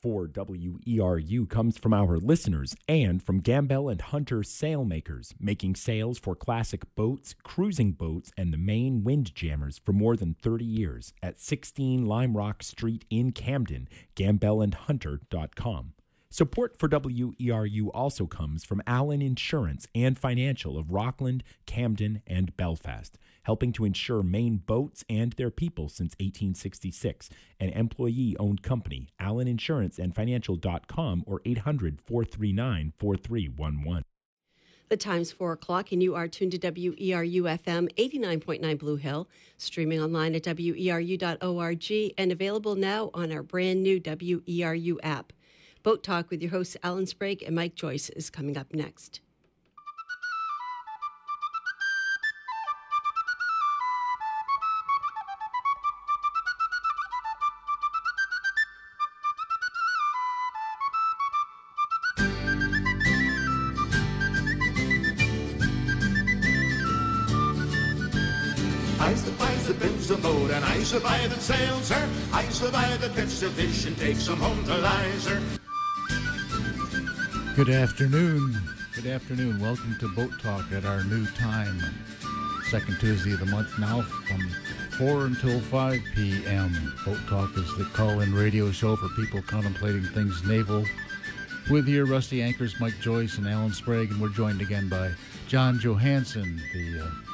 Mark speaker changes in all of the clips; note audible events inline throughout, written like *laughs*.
Speaker 1: for WERU comes from our listeners and from Gambell and Hunter Sailmakers, making sails for classic boats, cruising boats, and the Maine windjammers for more than 30 years at 16 Lime Rock Street in Camden, gambellandhunter.com. Support for WERU also comes from Allen Insurance and Financial of Rockland, Camden, and Belfast, helping to insure Maine boats and their people since 1866. An employee owned company, Allen Insurance and Financial.com or 800 439 4311.
Speaker 2: The time's 4 o'clock, and you are tuned to WERU FM 89.9 Blue Hill, streaming online at weru.org and available now on our brand new WERU app. Boat Talk with your hosts Alan Sprague and Mike Joyce is coming up next.
Speaker 3: Home to Lizer.
Speaker 4: Good afternoon. Good afternoon. Welcome to Boat Talk at our new time. Second Tuesday of the month now from 4 until 5 p.m. Boat Talk is the call in radio show for people contemplating things naval. With your rusty anchors, Mike Joyce and Alan Sprague, and we're joined again by John Johansson, the uh,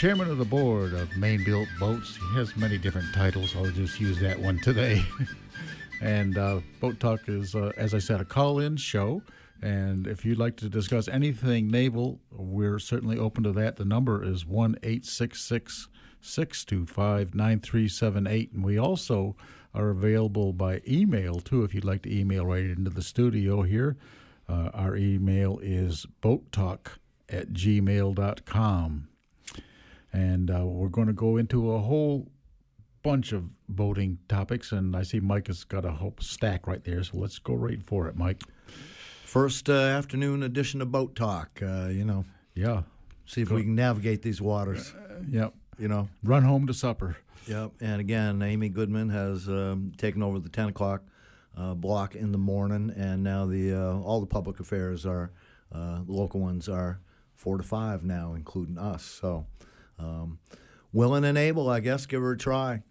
Speaker 4: chairman of the board of Maine Built Boats. He has many different titles. I'll just use that one today. *laughs* and uh, Boat Talk is, uh, as I said, a call in show. And if you'd like to discuss anything naval, we're certainly open to that. The number is 1 866 625 9378. And we also are available by email, too, if you'd like to email right into the studio here. Uh, our email is boattalk at gmail.com. And uh, we're going to go into a whole bunch of boating topics. And I see Mike has got a whole stack right there. So let's go right for it, Mike.
Speaker 5: First uh, afternoon edition of Boat Talk. Uh, you know,
Speaker 4: Yeah.
Speaker 5: see if we can navigate these waters.
Speaker 4: Yep.
Speaker 5: You know,
Speaker 4: Run home to supper.
Speaker 5: yep. And again, Amy Goodman has um, taken over the ten o'clock uh, block in the morning, and now the uh, all the public affairs are uh, the local ones are four to five now, including us. So, um, willing and able, I guess. Give her a try.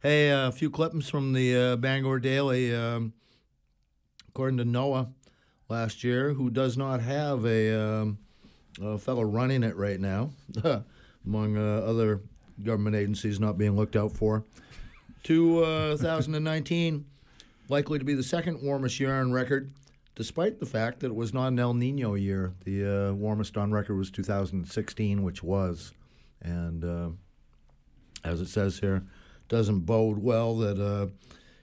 Speaker 5: Hey, uh, a few clippings from the uh, Bangor Daily. Um, according to NOAA, last year, who does not have a, um, a fellow running it right now, *laughs* among uh, other government agencies not being looked out for. 2019, likely to be the second warmest year on record, despite the fact that it was not an El Nino year. The uh, warmest on record was 2016, which was. And uh, as it says here, doesn't bode well that, uh,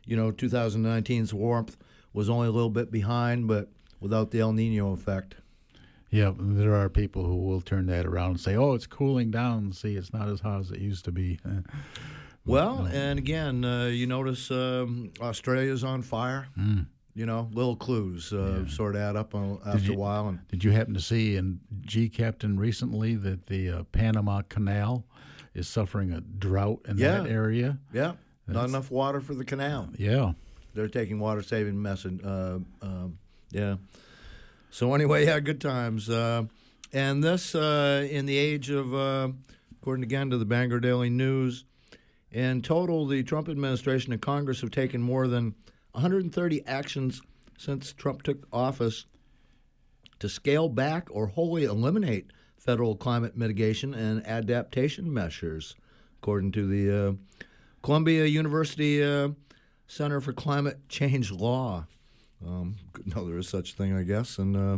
Speaker 5: you know, 2019's warmth was only a little bit behind, but without the El Nino effect.
Speaker 4: Yeah, there are people who will turn that around and say, "Oh, it's cooling down. See, it's not as hot as it used to be." *laughs*
Speaker 5: Well, and again, uh, you notice um, Australia's on fire. You know, little clues uh, sort of add up on, after
Speaker 4: you-
Speaker 5: a while. And
Speaker 4: Did you happen to see in gCaptain recently that the uh, Panama Canal is suffering a drought in
Speaker 5: Yeah.
Speaker 4: that area?
Speaker 5: yeah, not enough water for the canal.
Speaker 4: Yeah.
Speaker 5: They're taking water saving message. Uh, um, yeah. So anyway, yeah, good times. Uh, and this uh, in the age of, uh, according again to the Bangor Daily News, in total, the Trump administration and Congress have taken more than 130 actions since Trump took office to scale back or wholly eliminate federal climate mitigation and adaptation measures, according to the uh, Columbia University uh, Center for Climate Change Law. Um, *laughs* no, there is such thing, I guess. And, uh,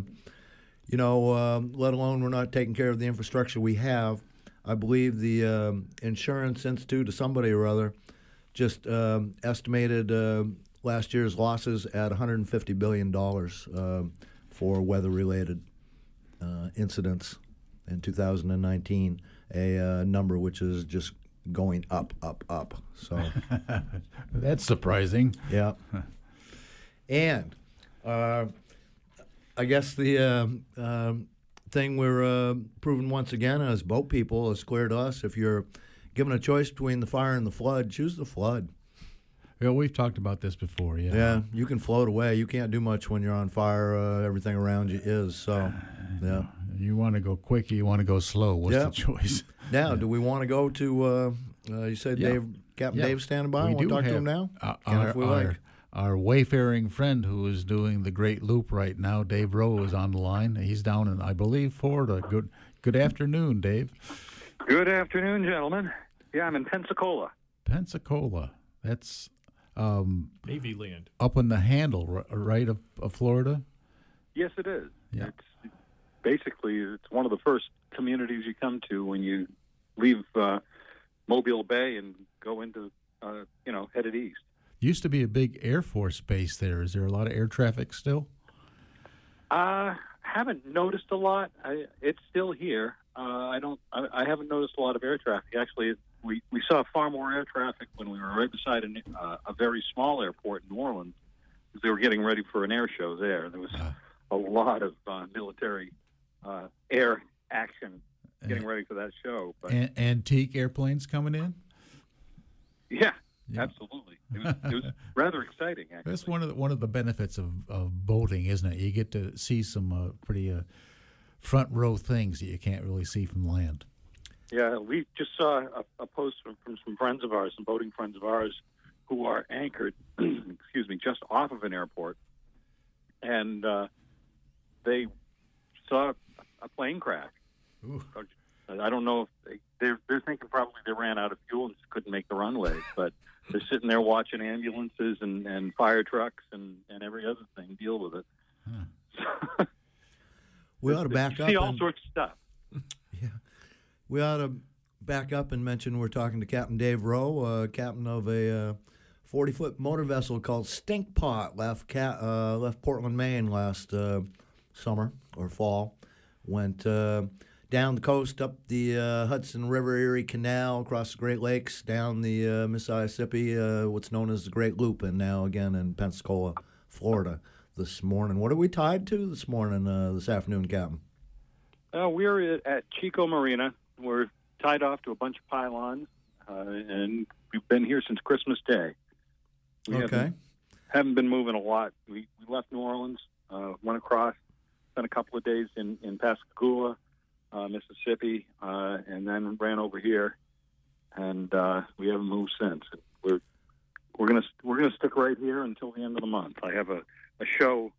Speaker 5: you know, um, let alone we're not taking care of the infrastructure we have. I believe the um, Insurance Institute or somebody or other just um, estimated uh, last year's losses at $150 billion um for weather related uh, incidents in 2019, a uh, number which is just going up, up, up. So. *laughs*
Speaker 4: That's surprising.
Speaker 5: Yeah. and uh, I guess the um um thing we're uh, proving once again as boat people is clear to us. If you're given a choice between the fire and the flood, choose the flood.
Speaker 4: Yeah, we've talked about this before. Yeah.
Speaker 5: Yeah, you can float away. You can't do much when you're on fire. Uh, everything around you is so. Yeah.
Speaker 4: You want to go quick, or you want to go slow. What's
Speaker 5: Yeah.
Speaker 4: the choice? *laughs*
Speaker 5: Now, do we want to go to? Uh, uh, you said
Speaker 4: Yeah.
Speaker 5: Dave, Captain
Speaker 4: Yeah.
Speaker 5: Dave, standing by.
Speaker 4: we
Speaker 5: want
Speaker 4: do
Speaker 5: to talk
Speaker 4: have
Speaker 5: to him now?
Speaker 4: uh, our,
Speaker 5: if we
Speaker 4: our,
Speaker 5: like.
Speaker 4: our wayfaring friend who is doing the Great Loop right now, Dave Rowe, is on the line. He's down in, I believe, Florida. Good, good afternoon, Dave.
Speaker 6: Good afternoon, gentlemen. Yeah, I'm in Pensacola.
Speaker 4: Pensacola. That's um,
Speaker 1: Navy land.
Speaker 4: up in the handle, right of, of Florida.
Speaker 6: Yes, it is.
Speaker 4: Yeah.
Speaker 6: It's basically it's one of the first communities you come to when you leave uh, Mobile Bay and go into uh, you know headed east.
Speaker 4: Used to be a big Air Force base there. Is there a lot of air traffic still?
Speaker 6: Uh, haven't noticed a lot. I, it's still here. Uh, I don't. I, I haven't noticed a lot of air traffic. Actually, we we saw far more air traffic when we were right beside an, uh, a very small airport in New Orleans because they were getting ready for an air show there. There was a lot of uh, military uh, air action getting ready for that show. But
Speaker 4: An- antique airplanes coming in.
Speaker 6: yeah,
Speaker 4: Yeah.
Speaker 6: absolutely, it was, it was *laughs* rather exciting. Actually,
Speaker 4: That's one of the, one of the benefits of, of boating, isn't it? You get to see some uh, pretty uh, front row things that you can't really see from land.
Speaker 6: Yeah, we just saw a, a post from, from some friends of ours, some boating friends of ours, who are anchored, *clears throat* excuse me, just off of an airport, and uh, they saw a plane crash.
Speaker 4: Ooh.
Speaker 6: I don't know if they, they're they're thinking probably they ran out of fuel and just couldn't make the runway, *laughs* but they're sitting there watching ambulances and, and fire trucks and, and every other thing deal with it. *laughs*
Speaker 5: We ought to back
Speaker 6: you
Speaker 5: up.
Speaker 6: see all
Speaker 5: and-
Speaker 6: sorts of stuff.
Speaker 5: We ought to back up and mention we're talking to Captain Dave Rowe, uh, captain of a 40 foot motor vessel called Stinkpot, left, Ca- uh, left Portland, Maine last uh, summer or fall. Went uh, down the coast, up the uh, Hudson River Erie Canal, across the Great Lakes, down the uh, Mississippi, uh, what's known as the Great Loop, and now again in Pensacola, Florida this morning. What are we tied to this morning, uh, this afternoon, Captain?
Speaker 6: Uh, we're at Chico Marina. We're tied off to a bunch of pylons, uh, and we've been here since Christmas Day. We
Speaker 5: Okay.
Speaker 6: haven't, haven't been moving a lot. We, we left New Orleans, uh, went across, spent a couple of days in, in Pascagoula, uh, Mississippi, uh, and then ran over here, and uh, we haven't moved since. We're we're gonna we're gonna stick right here until the end of the month. I have a, a show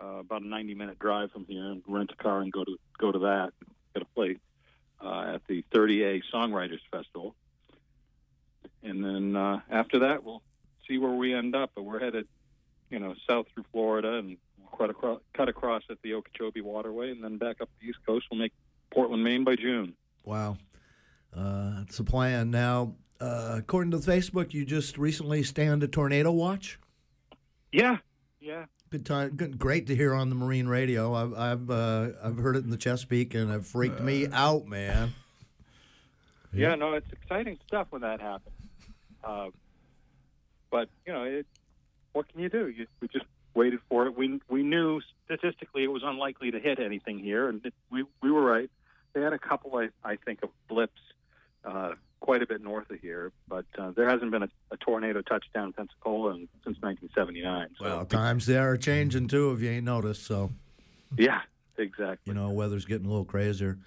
Speaker 6: uh, about a 90 minute drive from here and rent a car and go to go to that get a play uh, at the 30A Songwriters Festival and then uh, after that we'll see where we end up but we're headed you know south through Florida and we'll cut across, cut across at the Okeechobee Waterway and then back up the East Coast we'll make Portland Maine by June
Speaker 5: Wow. Uh, that's the plan. Now, uh, according to Facebook, you just recently stand a tornado watch.
Speaker 6: yeah yeah
Speaker 5: Good time. Good, great to hear on the marine radio. I've I've uh, I've heard it in the Chesapeake, and it freaked me out, man.
Speaker 6: Yeah, no, it's exciting stuff when that happens. Uh, but you know, it, what can you do? You, we just waited for it. We we knew statistically it was unlikely to hit anything here, and it, we we were right. They had a couple, I, I think, of blips uh, quite a bit north of here, but uh, there hasn't been a, a tornado touchdown in Pensacola in, since 1979. So,
Speaker 5: Well, times they are changing too, if you ain't noticed. So
Speaker 6: yeah, exactly.
Speaker 5: you know, weather's getting a little crazier.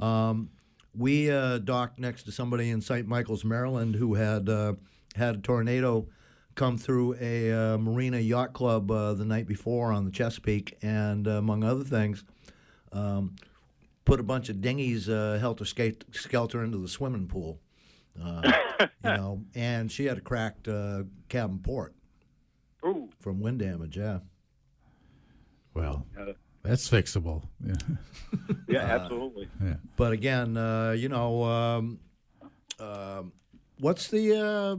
Speaker 5: Um, we uh, docked next to somebody in St. Michael's, Maryland, who had uh, had a tornado come through a uh, marina yacht club uh, the night before on the Chesapeake, and uh, among other things, um, put a bunch of dinghies uh, helter skelter into the swimming pool. Uh, *laughs* you know, and she had a cracked uh, cabin port
Speaker 6: Ooh,
Speaker 5: from wind damage. Yeah.
Speaker 4: Well,
Speaker 6: uh,
Speaker 4: that's fixable. *laughs* Yeah.
Speaker 6: yeah, absolutely.
Speaker 5: But again, uh, you know, um, um what's the, uh,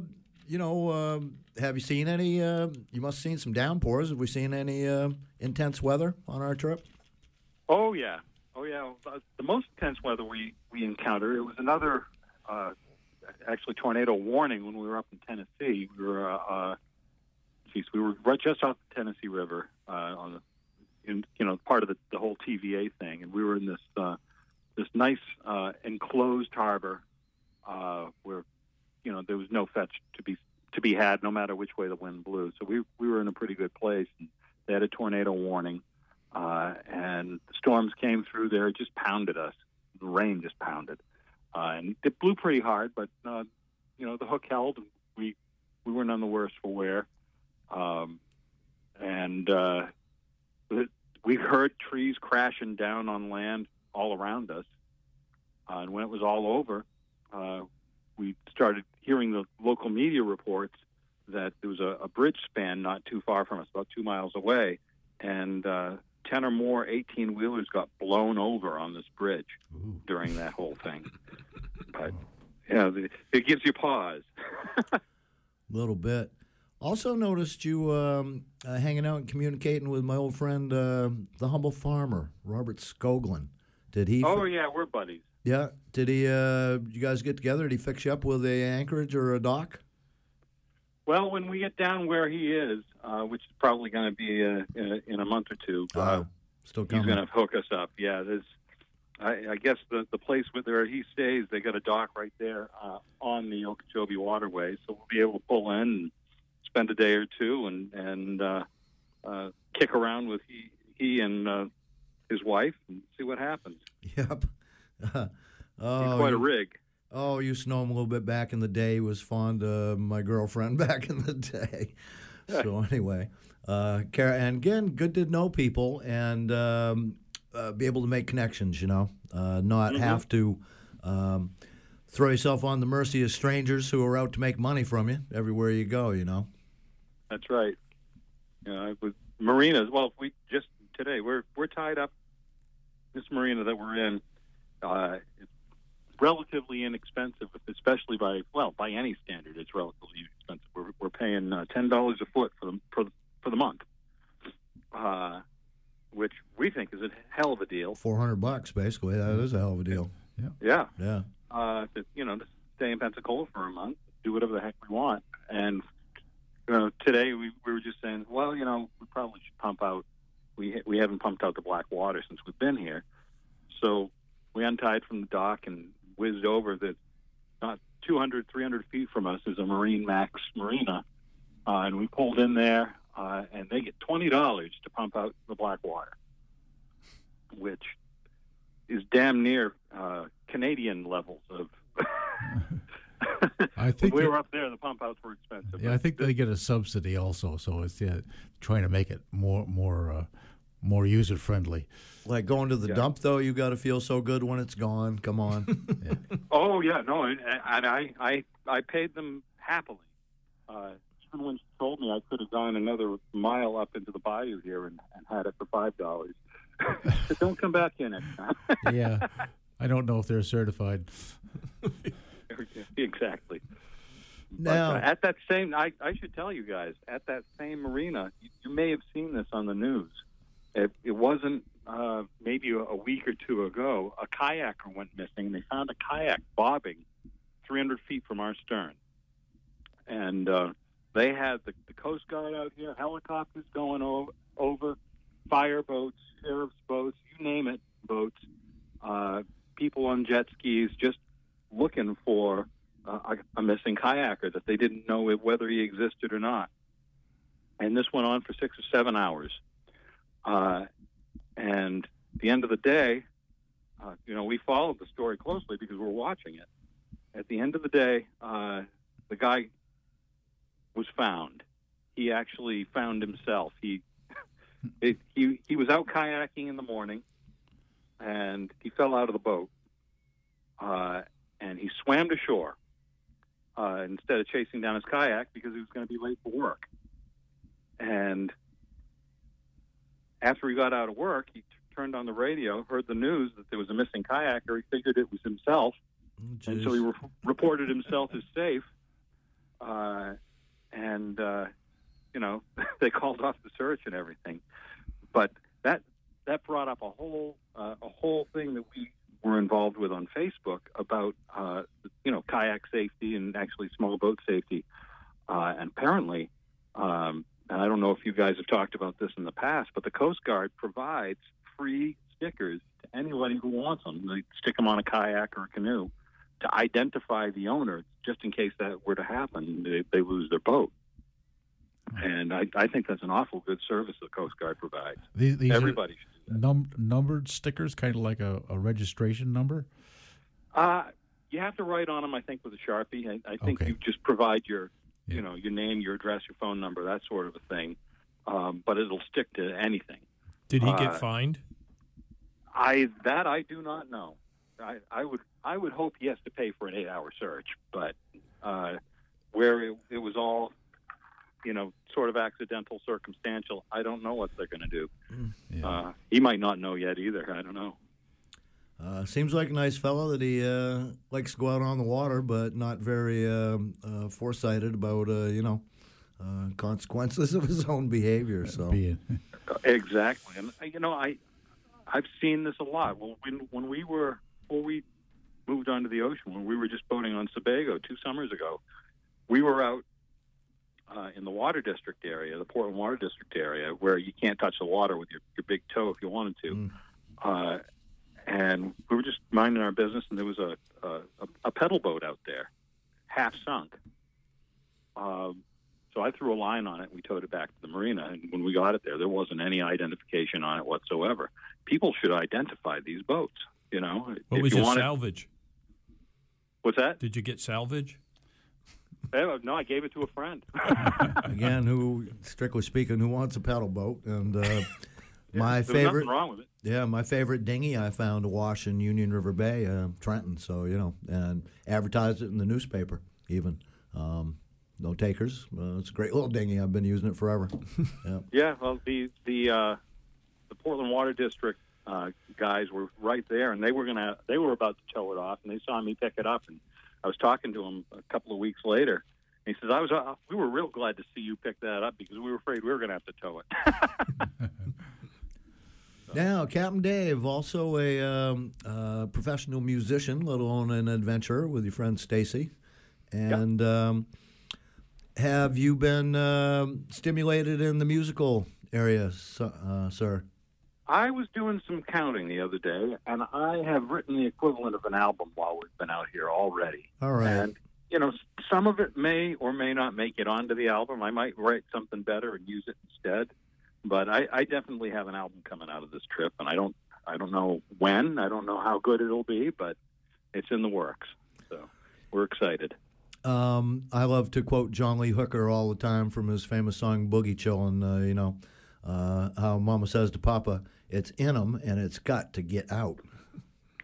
Speaker 5: you know, um, have you seen any? Uh, you must have seen some downpours. Have we seen any uh, intense weather on our trip?
Speaker 6: Oh yeah, oh yeah. Uh, The most intense weather we we encountered. It was another, uh, actually tornado warning when we were up in Tennessee. We were, uh, uh, geez, we were right just off the Tennessee River uh, on the, in, you know, part of the, the whole TVA thing, and we were in this uh, this nice uh, enclosed harbor uh, where, you know, there was no fetch to be to be had no matter which way the wind blew. So we we were in a pretty good place. And they had a tornado warning, uh, and the storms came through there, just pounded us. The rain just pounded, and it blew pretty hard. But uh, you know the hook held. We we were none the worse for wear, um, and uh, we heard trees crashing down on land all around us. Uh, and when it was all over, uh, we started hearing the local media reports that there was a, a, bridge span not too far from us, about two miles away, and uh, 10 or more 18 wheelers got blown over on this bridge Ooh. during that whole thing. *laughs* but, you know, it gives you pause.
Speaker 5: A *laughs* little bit. Also noticed you um, uh, hanging out and communicating with my old friend, uh, the humble farmer, Robert Skoglund. Did he?
Speaker 6: Oh, yeah, we're buddies.
Speaker 5: Yeah. Did he? Uh, you guys get together? Did he fix you up with a anchorage or a dock?
Speaker 6: Well, when we get down where he is, uh, which is probably going to be uh, in, a, in, a, month or two, uh,
Speaker 5: still coming.
Speaker 6: he's going to hook us up. Yeah, there's. I, I guess the the place where he stays, they got a dock right there uh, on the Okeechobee Waterway, so we'll be able to pull in and spend a day or two and and uh, uh, kick around with he he and uh, his wife and see what happens.
Speaker 5: Yep. *laughs*
Speaker 6: oh, He's quite a rig.
Speaker 5: Oh, you used to know him a little bit back in the day. He was fond of my girlfriend *laughs* back in the day. so anyway, uh, and again, good to know people and um, uh, be able to make connections. You know, uh, not mm-hmm. have to um, throw yourself on the mercy of strangers who are out to make money from you everywhere you go. You know.
Speaker 6: That's right. You know, with marinas. Well, we just today we're we're tied up. This marina that we're in, uh, it's relatively inexpensive, especially by well by any standard. It's relatively inexpensive. We're, we're paying uh, ten dollars a foot for the for the, for the month, uh, which we think is a hell of a deal.
Speaker 5: Four hundred bucks, basically. That is a hell of a deal.
Speaker 6: Yeah. Yeah.
Speaker 5: Yeah.
Speaker 6: Uh, to, you know, to stay in Pensacola for a month, do whatever the heck we want, and you know, today we, we were just saying, well, you know, we probably should pump out. We we haven't pumped out the black water since we've been here, so we untied from the dock and whizzed over that not 200, 300 feet from us is a Marine Max Marina, uh, and we pulled in there, uh, and they get twenty dollars to pump out the black water, which is damn near uh, Canadian levels of *laughs*
Speaker 4: I think
Speaker 6: we *laughs* were up there. The pump outs were expensive.
Speaker 4: Yeah, I think they get a subsidy also, so it's yeah, trying to make it more more uh, more user friendly.
Speaker 5: Like going to the yeah. dump, though, you got to feel so good when it's gone. Come on. *laughs*
Speaker 6: yeah. Oh yeah, no, and, and, I I I paid them happily. Uh, even when she told me I could have gone another mile up into the bayou here and, and had it for five dollars. *laughs* don't come back in it. *laughs*
Speaker 4: yeah, I don't know if they're certified.
Speaker 6: exactly. Now, but, uh, at that same, I, I should tell you guys, at that same marina, you, you may have seen this on the news. It, it wasn't uh, maybe a, a week or two ago. A kayaker went missing. They found a kayak bobbing 300 feet from our stern, and uh, they had the, the Coast Guard out here, helicopters going over, fire boats, sheriff's boats, you name it, boats, uh, people on jet skis, just looking for uh, a missing kayaker that they didn't know whether he existed or not. And this went on for six or seven hours. Uh, and the end of the day, uh, you know, we followed the story closely because we're watching it. At the end of the day, uh, the guy was found. He actually found himself. He *laughs* it, he he was out kayaking in the morning, and he fell out of the boat. Uh, and he swam to shore uh, instead of chasing down his kayak because he was going to be late for work. And after he got out of work, he t- turned on the radio, heard the news that there was a missing kayaker. He figured it was himself, oh, and so he re- reported himself as safe. Uh, and uh, you know, *laughs* they called off the search and everything. But that that brought up a whole uh, a whole thing that we were involved with on Facebook about uh, you know kayak safety and actually small boat safety. Uh, and apparently, um, and I don't know if you guys have talked about this in the past, but the Coast Guard provides free stickers to anybody who wants them. They stick them on a kayak or a canoe, to identify the owner, just in case that were to happen, they, they lose their boat. And I, I think that's an awful good service the Coast Guard provides.
Speaker 4: These, these
Speaker 6: Everybody should do that.
Speaker 4: num- numbered stickers, kind of like a, a registration number.
Speaker 6: Uh, you have to write on them, I think, with a sharpie. I, I think
Speaker 4: Okay.
Speaker 6: you just provide your,
Speaker 4: Yeah.
Speaker 6: you know, your name, your address, your phone number, that sort of a thing. Um, but it'll stick to anything.
Speaker 7: Did he
Speaker 6: Uh,
Speaker 7: get fined?
Speaker 6: I that I do not know. I, I would I would hope he has to pay for an eight hour search, but uh, where it, it was all, you know, sort of accidental, circumstantial. I don't know what they're going to do.
Speaker 4: Yeah.
Speaker 6: Uh, he might not know yet either. I don't know.
Speaker 5: Uh, seems like a nice fellow that he uh, likes to go out on the water, but not very um, uh, foresighted about uh, you know uh, consequences *laughs* of his own behavior. So *laughs*
Speaker 6: Exactly, and uh, you know, I I've seen this a lot. Well, when when we were before we moved onto the ocean, when we were just boating on Sebago two summers ago, we were out uh, in the water district area, the Portland Water District area, where you can't touch the water with your, your big toe if you wanted to.
Speaker 5: Mm.
Speaker 6: Uh, and we were just minding our business, and there was a a, a pedal boat out there, half sunk. Um, so I threw a line on it. And we towed it back to the marina, and when we got it there, there wasn't any identification on it whatsoever. People should identify these boats. You know,
Speaker 7: What
Speaker 6: if
Speaker 7: was
Speaker 6: you
Speaker 7: your
Speaker 6: want it-
Speaker 7: salvage?
Speaker 6: What's that?
Speaker 7: Did you get salvage?
Speaker 6: Eh, No, I gave it to a friend. *laughs*
Speaker 5: again, who strictly speaking, who wants a pedal boat? And uh, *laughs* my favorite,
Speaker 6: nothing wrong with it.
Speaker 5: yeah, my favorite dinghy I found to wash in Union River Bay, uh, Trenton. So you know, and advertised it in the newspaper even. Um, no takers. Uh, it's a great little dinghy. I've been using it forever. *laughs* yeah.
Speaker 6: Yeah, well, the the uh, the Portland Water District uh, guys were right there, and they were gonna they were about to tow it off, and they saw me pick it up, and I was talking to him a couple of weeks later. And he says, "I was uh, we were real glad to see you pick that up because we were afraid we were gonna have to tow it." *laughs* *laughs*
Speaker 5: Now, Captain Dave, also a um, uh, professional musician, let alone an adventurer with your friend Stacy. And um, have you been um stimulated in the musical area, uh, sir?
Speaker 6: I was doing some counting the other day, and I have written the equivalent of an album while we've been out here already.
Speaker 5: All right.
Speaker 6: And you know, some of it may or may not make it onto the album. I might write something better and use it instead. But I, I definitely have an album coming out of this trip, and I don't I don't know when. I don't know how good it'll be, but it's in the works. So we're excited.
Speaker 5: Um, I love to quote John Lee Hooker all the time from his famous song "Boogie Chillin'." Uh, you know uh, how Mama says to Papa, "It's in 'em and it's got to get out."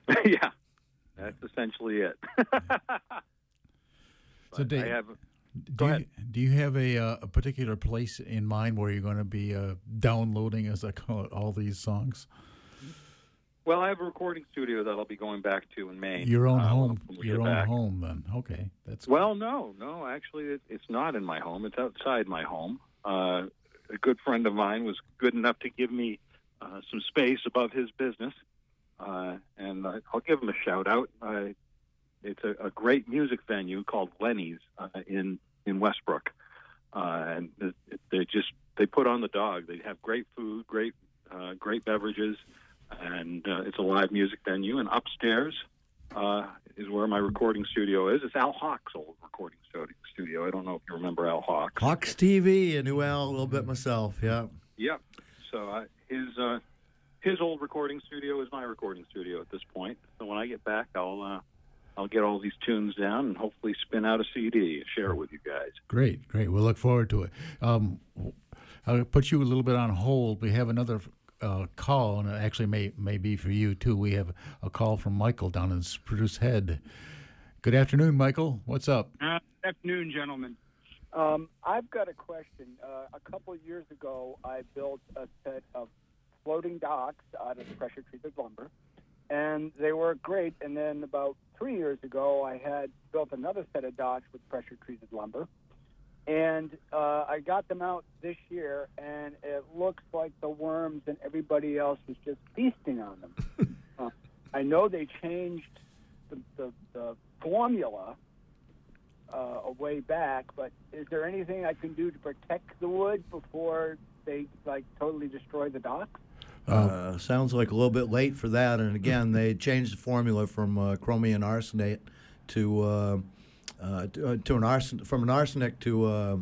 Speaker 5: *laughs*
Speaker 6: yeah, that's essentially it. *laughs*
Speaker 4: So, Dave,
Speaker 6: I have
Speaker 4: do,
Speaker 6: go
Speaker 4: you, do you have a, uh, a particular place in mind where you're going to be uh, downloading, as I call it, all these songs?
Speaker 6: well, I have a recording studio that I'll be going back to in Maine.
Speaker 4: Your own
Speaker 6: uh,
Speaker 4: home, your own
Speaker 6: back.
Speaker 4: home. Then, okay, that's
Speaker 6: Well, no, no. Actually, it, it's not in my home. It's outside my home. Uh, a good friend of mine was good enough to give me uh, some space above his business, uh, and uh, I'll give him a shout out. Uh, it's a, a great music venue called Lenny's uh, in in Westbrook, uh, and they just they put on the dog. They have great food, great uh, great beverages, and uh, it's a live music venue. And upstairs uh, is where my recording studio is. It's Al Hawk's old recording studio. I don't know if you remember Al Hawk.
Speaker 5: Hawks TV, I knew Al a little bit myself. Yeah.
Speaker 6: Yep. So I, his uh, his old recording studio is my recording studio at this point. So when I get back, I'll uh, I'll get all these tunes down and hopefully spin out a CD and share it with you guys.
Speaker 4: great. Great. We'll look forward to it. Um, I'll put you a little bit on hold. We have another uh, call, and it actually may may be for you too. We have a call from Michael down in Spruce Head. Good afternoon, Michael. What's up?
Speaker 8: Uh, afternoon, gentlemen. Um, I've got a question. Uh, a couple of years ago, I built a set of floating docks out of pressure treated lumber, and they were great. And then about three years ago, I had built another set of docks with pressure treated lumber, and uh, I got them out this year, and it looks like the worms and everybody else was just feasting on them. *laughs* uh, I know they changed the, the, the formula uh, a way back, but is there anything I can do to protect the wood before they like totally destroy the dock?
Speaker 5: Uh, sounds like a little bit late for that. And again, they *laughs* changed the formula from uh, chromium arsenate to uh, uh, to, uh, to an arsen from an arsenic to uh,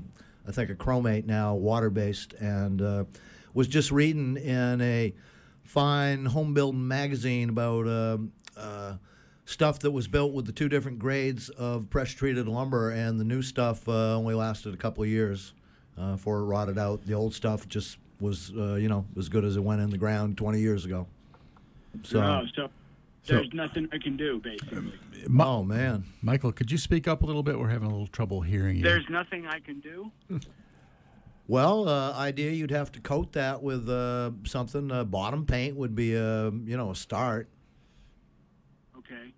Speaker 5: I think a chromate now water based and uh, was just reading in a fine home building magazine about um, uh, stuff that was built with the two different grades of pressure treated lumber and the new stuff uh, only lasted a couple of years uh, before it rotted out. The old stuff just was uh, you know as good as it went in the ground 20 years ago. So.
Speaker 7: No, so there's nothing I can do, basically.
Speaker 5: Oh man,
Speaker 4: Michael, could you speak up a little bit? We're having a little trouble hearing you.
Speaker 7: There's nothing I can do. *laughs*
Speaker 5: Well, uh, idea you'd have to coat that with uh, something. Uh, bottom paint would be a you know a start,
Speaker 7: Okay.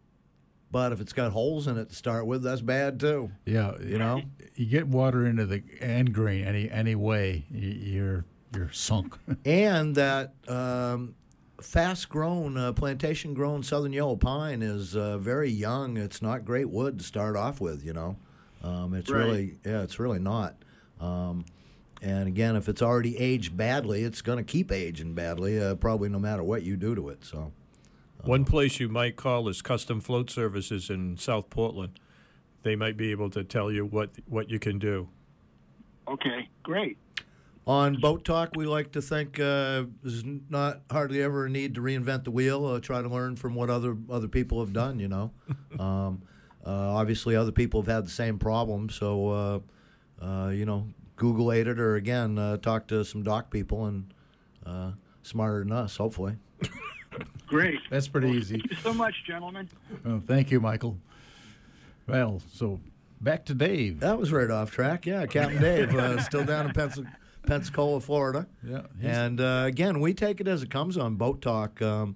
Speaker 5: but if it's got holes in it to start with, that's bad too.
Speaker 4: yeah,
Speaker 5: You know,
Speaker 4: you get water into the end grain any any way, you're you're sunk. *laughs*
Speaker 5: and that um, fast-grown uh, plantation-grown southern yellow pine is uh, very young. It's not great wood to start off with. You know, um, it's
Speaker 7: Right.
Speaker 5: really yeah, it's really not. Um, and again, if it's already aged badly, it's going to keep aging badly, uh, probably no matter what you do to it. So.
Speaker 9: One place you might call is Custom Float Services in South Portland. They might be able to tell you what what you can do.
Speaker 7: Okay. Great.
Speaker 5: On Boat Talk, we like to think uh, there's not hardly ever a need to reinvent the wheel. Uh, try to learn from what other other people have done. You know, *laughs* um, uh, obviously other people have had the same problem. So, uh, uh, you know, Google ate it, or again, uh, talk to some doc people and uh, smarter than us, hopefully. *laughs*
Speaker 7: Great.
Speaker 4: That's pretty easy.
Speaker 7: Thank you so much, gentlemen.
Speaker 4: Oh, thank you, Michael. Well, so back to Dave.
Speaker 5: That was right off track. Yeah, Captain Dave, uh, still down in Pensac- Pensacola, Florida.
Speaker 4: Yeah,
Speaker 5: And uh, again, we take it as it comes on Boat Talk. Um,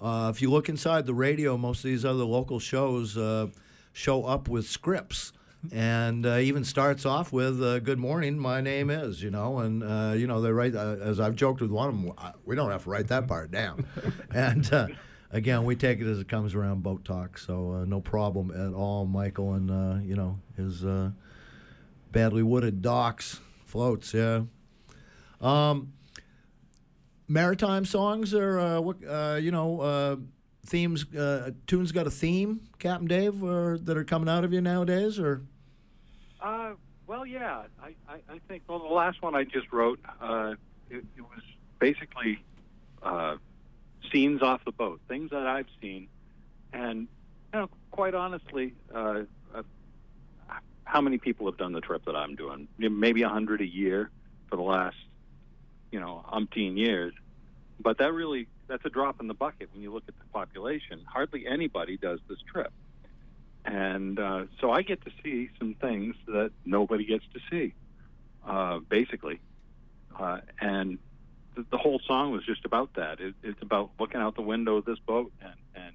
Speaker 5: uh, if you look inside the radio, most of these other local shows uh, show up with scripts. And uh, even starts off with uh, "Good morning, my name is," you know, and uh, you know they write. Uh, as I've joked with one of them, "I- we don't have to write that part down. *laughs* and uh, again, we take it as it comes around boat talk, so uh, no problem at all. Michael and uh, you know his uh, badly wooded docks, floats, yeah. Um, maritime songs are uh, what uh, you know uh, themes. Uh, tunes got a theme, Captain Dave, or that are coming out of you nowadays, or
Speaker 6: Uh, well, yeah. I, I, I think well, the last one I just wrote, uh, it, it was basically uh, scenes off the boat, things that I've seen, and you know, quite honestly, how many people have done the trip that I'm doing? Maybe a hundred a year for the last, you know, umpteen years. But that really that's a drop in the bucket when you look at the population. Hardly anybody does this trip. And uh, so I get to see some things that nobody gets to see, uh, basically. Uh, and the, the whole song was just about that. It, it's about looking out the window of this boat and, and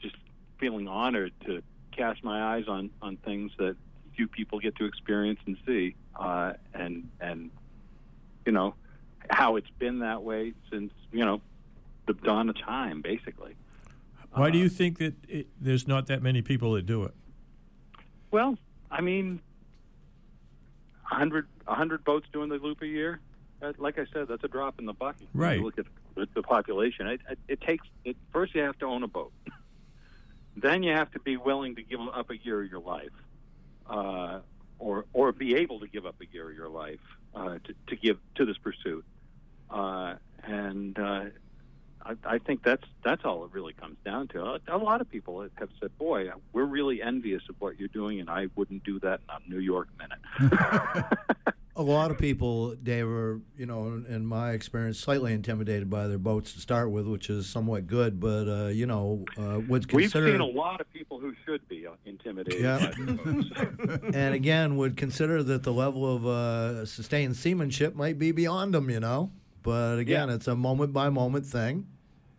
Speaker 6: just feeling honored to cast my eyes on, on things that few people get to experience and see. Uh, and, and, you know, how it's been that way since, you know, the dawn of time, basically.
Speaker 9: Why do you think that it, there's not that many people that do it?
Speaker 6: Well, I mean, a hundred a hundred boats doing the loop a year. Like I said, that's a drop in the bucket.
Speaker 9: Right.
Speaker 6: You look at the, population. It, it, it takes it, first. You have to own a boat. *laughs* then you have to be willing to give up a year of your life, uh, or or be able to give up a year of your life uh, to, to give to this pursuit. Uh, and uh, I, I think that's that's all it really comes down to. A, a lot of people have said, "Boy, we're really envious of what you're doing, and I wouldn't do that in a New York minute." *laughs* *laughs*
Speaker 5: a lot of people, Dave, are you know, in, in my experience, slightly intimidated by their boats to start with, which is somewhat good. But uh, you know, uh, would
Speaker 6: We've seen a lot of people who should be uh, intimidated.
Speaker 5: Yeah.
Speaker 6: by the boats. *laughs* *laughs*
Speaker 5: and again would consider that the level of uh, sustained seamanship might be beyond them, you know. But again,
Speaker 6: Yeah.
Speaker 5: it's a moment by moment thing.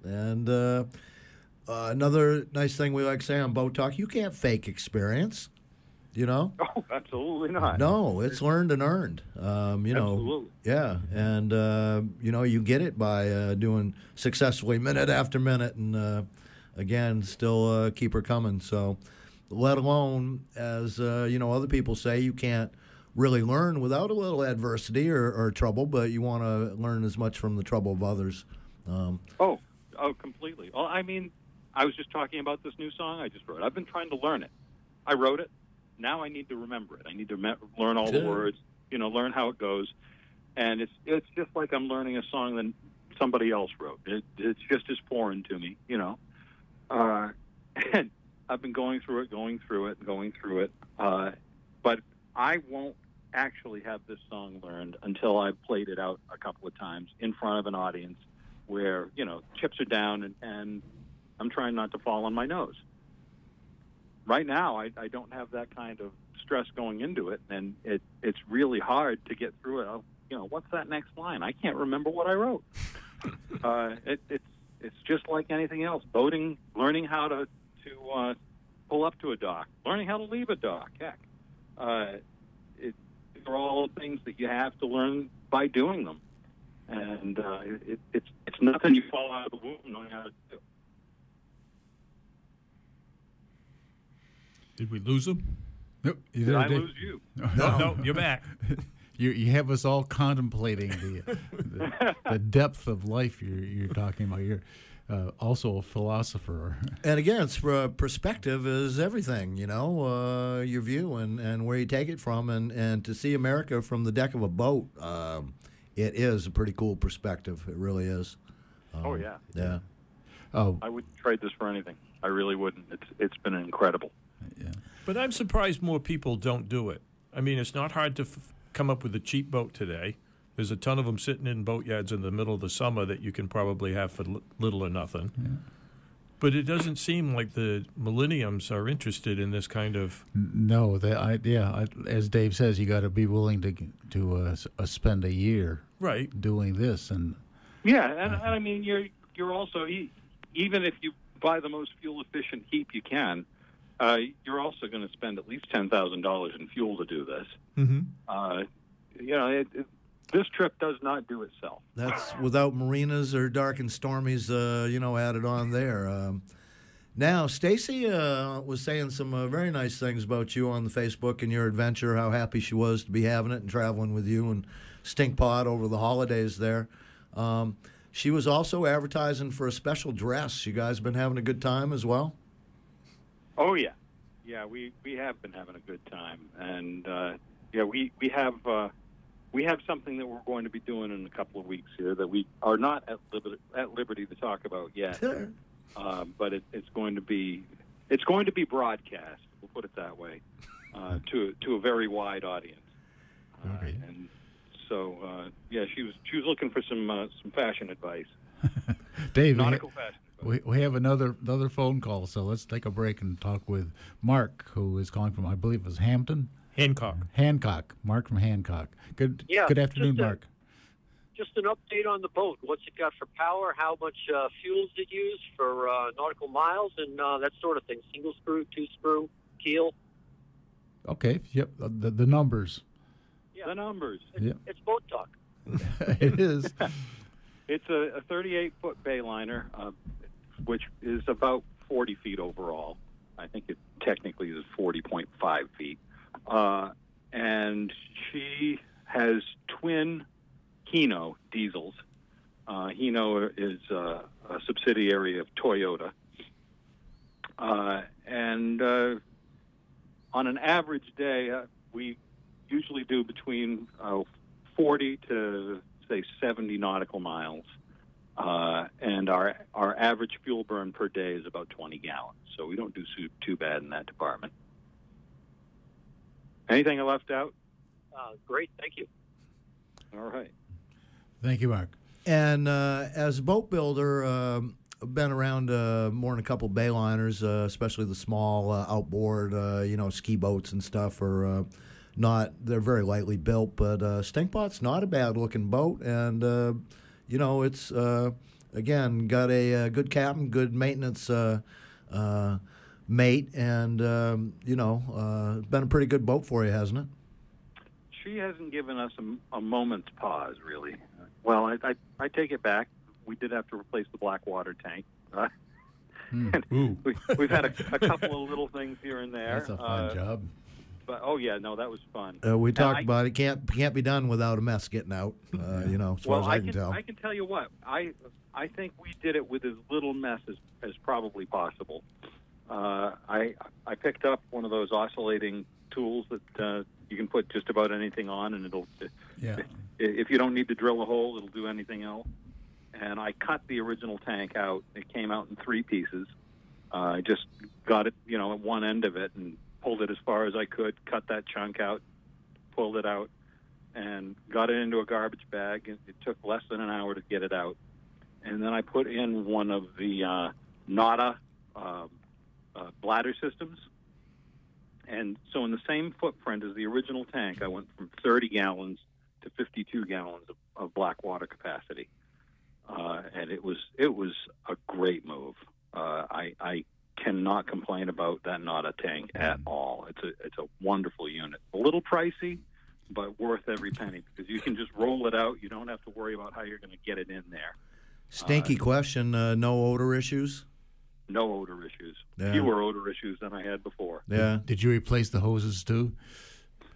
Speaker 5: And uh, uh, another nice thing we like to say on Boat Talk: you can't fake experience. You know, *laughs*
Speaker 6: oh, absolutely not.
Speaker 5: no, it's learned and earned. Um, you know,
Speaker 6: Absolutely.
Speaker 5: yeah, and uh, you know you get it by uh, doing successfully minute after minute, and uh, again, still uh, keep her coming. So, let alone as uh, you know, other people say you can't really learn without a little adversity or, or trouble, but you want to learn as much from the trouble of others. Um,
Speaker 6: Oh, oh, completely. Well, I mean, I was just talking about this new song I just wrote. I've been trying to learn it I wrote it. Now I need to remember it. I need to me- learn all the words. You know, learn how it goes. And it's it's just like I'm learning a song that somebody else wrote. It, it's just as foreign to me. You know. Uh, *laughs* and I've been going through it, going through it, going through it. Uh, but I won't actually have this song learned until I've played it out a couple of times in front of an audience where, you know, chips are down and, and I'm trying not to fall on my nose. Right now, I, I don't have that kind of stress going into it, and it, it's really hard to get through it. I'll, you know, what's that next line? I can't remember what I wrote. *laughs* uh, it, it's it's just like anything else. Boating, learning how to to uh, pull up to a dock, learning how to leave a dock. Heck, uh, it, they're all things that you have to learn by doing them, and uh, it, it's it's nothing you fall out of the womb knowing how to do.
Speaker 9: Did we lose him?
Speaker 4: Nope, you
Speaker 6: Did I
Speaker 4: Dave?
Speaker 6: lose you?
Speaker 9: No, no, you're back. *laughs*
Speaker 4: You, you have us all contemplating the, *laughs* the, the depth of life you're, you're talking about. You're uh, also a philosopher. *laughs*
Speaker 5: And again, it's uh, perspective is everything, you know, uh, your view and, and where you take it from. And, and to see America from the deck of a boat, um, it is a pretty cool perspective. It really is.
Speaker 6: Oh yeah,
Speaker 5: Yeah.
Speaker 4: Oh,
Speaker 6: I wouldn't trade this for anything. I really wouldn't. It's it's been incredible.
Speaker 9: But I'm surprised more people don't do it. I mean, it's not hard to f- come up with a cheap boat today. There's a ton of them sitting in boatyards in the middle of the summer that you can probably have for li- little or nothing. But it doesn't seem like the millenniums are interested in this kind of.
Speaker 4: no, that I yeah, I, as Dave says, you got to be willing to to uh, uh, spend a year
Speaker 9: Right.
Speaker 4: doing this, and
Speaker 6: Yeah, and, and I mean, you're you're also e- even if you buy the most fuel efficient heap you can, uh, you're also going to spend at least ten thousand dollars in fuel to do this.
Speaker 9: Mm-hmm.
Speaker 6: Uh, you know, it, it, this trip does not do itself.
Speaker 5: That's without marinas or dark and stormies, uh, you know, added on there. Um, now, Stacy uh, was saying some uh, very nice things about you on the Facebook and your adventure. How happy she was to be having it and traveling with you and Stinkpot over the holidays there. Um, she was also advertising for a special dress. You guys been having a good time as well.
Speaker 6: Oh yeah, yeah. We we have been having a good time, and uh, yeah, we we have uh, we have something that we're going to be doing in a couple of weeks here that we are not at liberty, at liberty to talk about yet. uh, but it, it's going to be it's going to be broadcast. We'll put it that way uh, to to a very wide audience. Uh,
Speaker 4: Okay.
Speaker 6: And so uh, yeah, she was she was looking for some uh, some fashion advice, *laughs*
Speaker 4: Dave,
Speaker 6: nautical fashion.
Speaker 4: We, we have another another phone call, so let's take a break and talk with Mark, who is calling from I believe it was Hampton,
Speaker 9: Hancock.
Speaker 4: Hancock. Mark from Hancock. Good
Speaker 10: Yeah,
Speaker 4: good afternoon,
Speaker 10: just a-
Speaker 4: Mark.
Speaker 10: Just an update on the boat. What's it got for power? How much uh, fuel does it use for uh, nautical miles and uh, that sort of thing? Single screw, two screw, keel.
Speaker 4: Okay, yep, uh, the the numbers.
Speaker 10: Yeah.
Speaker 6: The numbers.
Speaker 4: Yep.
Speaker 10: It's boat talk. *laughs* *laughs*
Speaker 4: it is.
Speaker 6: It's a, a 38 foot bayliner, uh, which is about 40 feet overall. I think it technically is 40.5 feet. Uh, and she has twin Hino diesels. Uh, Hino is uh, a subsidiary of Toyota. Uh, and uh, on an average day, uh, we usually do between uh, 40 to say 70 nautical miles, uh, and our our average fuel burn per day is about 20 gallons. So we don't do too, too bad in that department. Anything I left out?
Speaker 10: Uh, great, thank you.
Speaker 6: All right.
Speaker 4: Thank you, Mark.
Speaker 5: And uh, as a boat builder, um, I've been around uh, more than a couple bayliners, uh, especially the small uh, outboard, uh, you know, ski boats and stuff are uh, not, they're very lightly built, but uh, Stinkpot's not a bad looking boat. And, uh, you know, it's, uh, again, got a, uh good captain, good maintenance uh, uh, mate, and, um, you know, uh, been a pretty good boat for you, hasn't it?
Speaker 6: She hasn't given us a, a moment's pause, really. Well, I, I, I take it back. We did have to replace the black water tank. Uh, *laughs* and
Speaker 9: Ooh.
Speaker 6: we, we've had a, a couple of little things here and there.
Speaker 4: That's a fun
Speaker 6: uh,
Speaker 4: job.
Speaker 6: But oh yeah, no, that was fun.
Speaker 5: Uh, we talked
Speaker 6: I-
Speaker 5: about it. Can't can't be done without a mess getting out. Uh, you know, as far as I,
Speaker 6: I
Speaker 5: can,
Speaker 6: can
Speaker 5: tell.
Speaker 6: I can tell you what I I think we did it with as little mess as, as probably possible. uh, I I picked up one of those oscillating tools that uh, you can put just about anything on, and it'll
Speaker 4: Yeah.
Speaker 6: if you don't need to drill a hole, it'll do anything else. And I cut the original tank out. It came out in three pieces. Uh, I just got it, you know, at one end of it and pulled it as far as I could, cut that chunk out, pulled it out, and got it into a garbage bag. It, took less than an hour to get it out. And then I put in one of the uh, Nauta um uh, bladder systems. And so, in the same footprint as the original tank, I went from 30 gallons to 52 gallons of, of black water capacity, uh, and it was it was a great move. Uh, I, I cannot complain about that Nauta tank at all. It's a it's a wonderful unit. A little pricey, but worth every penny because you can just roll it out. You don't have to worry about how you're going to get it in there.
Speaker 5: Stinky question. Uh, no odor issues.
Speaker 6: No odor issues.
Speaker 5: Yeah.
Speaker 6: Fewer odor issues than I had before.
Speaker 5: Yeah.
Speaker 4: Did you replace the hoses too?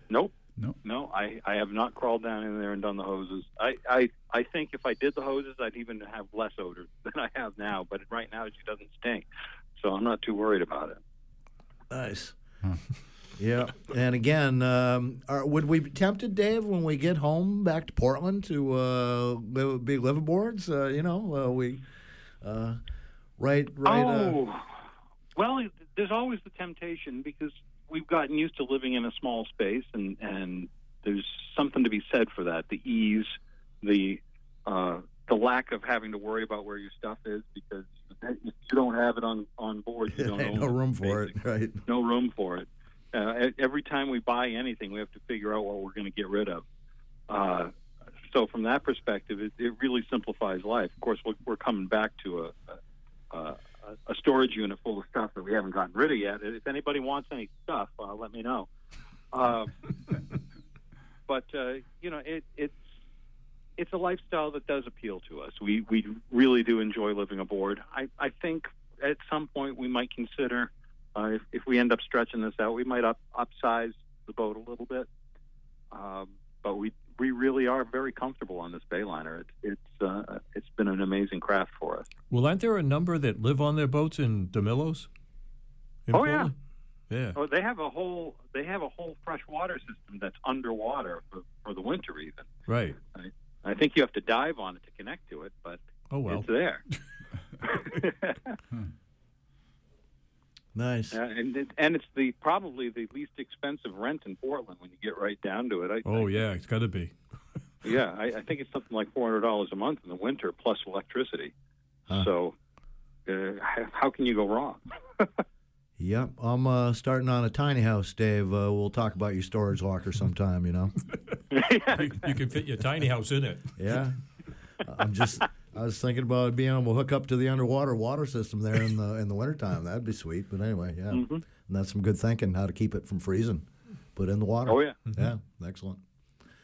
Speaker 6: Nope.
Speaker 4: No.
Speaker 6: No, I, I have not crawled down in there and done the hoses. I, I I think if I did the hoses, I'd even have less odor *laughs* than I have now. But right now, she doesn't stink, so I'm not too worried about it.
Speaker 5: Nice. *laughs* Yeah, and again, um, are, would we be tempted, Dave, when we get home back to Portland to uh, live, be liveaboards? Uh, you know, uh, we uh, right, right.
Speaker 6: Oh, well, there's always the temptation because we've gotten used to living in a small space, and and there's something to be said for that. The ease, the uh, the lack of having to worry about where your stuff is because you don't have it on on board, you *laughs* don't
Speaker 5: no
Speaker 6: it,
Speaker 5: room for it, right?
Speaker 6: no room for it. Uh, every time we buy anything, we have to figure out what we're going to get rid of. Uh, so from that perspective, it, it really simplifies life. Of course, we're, we're coming back to a, a, a, a storage unit full of stuff that we haven't gotten rid of yet. If anybody wants any stuff, uh, let me know. Uh, *laughs* but uh, you know, it, it's it's a lifestyle that does appeal to us. We we really do enjoy living aboard. I, I think at some point we might consider uh, if, if we end up stretching this out, we might up upsize the boat a little bit. Um, but we we really are very comfortable on this Bayliner. It's it's uh, it's been an amazing craft for us.
Speaker 9: Well, aren't there a number that live on their boats in DiMillos? In
Speaker 6: Oh, yeah.
Speaker 9: Yeah.
Speaker 6: Oh, they have a whole they have a whole freshwater system that's underwater for, for the winter even.
Speaker 9: Right.
Speaker 6: I think you have to dive on it to connect to it, but
Speaker 9: Oh well.
Speaker 6: it's there. *laughs* *laughs*
Speaker 5: Nice.
Speaker 6: Uh, and it, and it's the probably the least expensive rent in Portland when you get right down to it. I,
Speaker 9: Oh yeah, it's got to be. *laughs*
Speaker 6: yeah, I, I think it's something like four hundred dollars a month in the winter plus electricity.
Speaker 5: Huh.
Speaker 6: So uh, how can you go wrong?
Speaker 5: Yep, I'm uh, starting on a tiny house, Dave. Uh, we'll talk about your storage locker sometime. You know. *laughs*
Speaker 9: You, you can fit your tiny house in it.
Speaker 5: Yeah. I'm just. I was thinking about being able to hook up to the underwater water system there in the in the wintertime. That'd be sweet. But anyway, yeah,
Speaker 6: Mhm.
Speaker 5: and that's some good thinking how to keep it from freezing. Put in the water.
Speaker 6: Oh yeah.
Speaker 5: Yeah, excellent.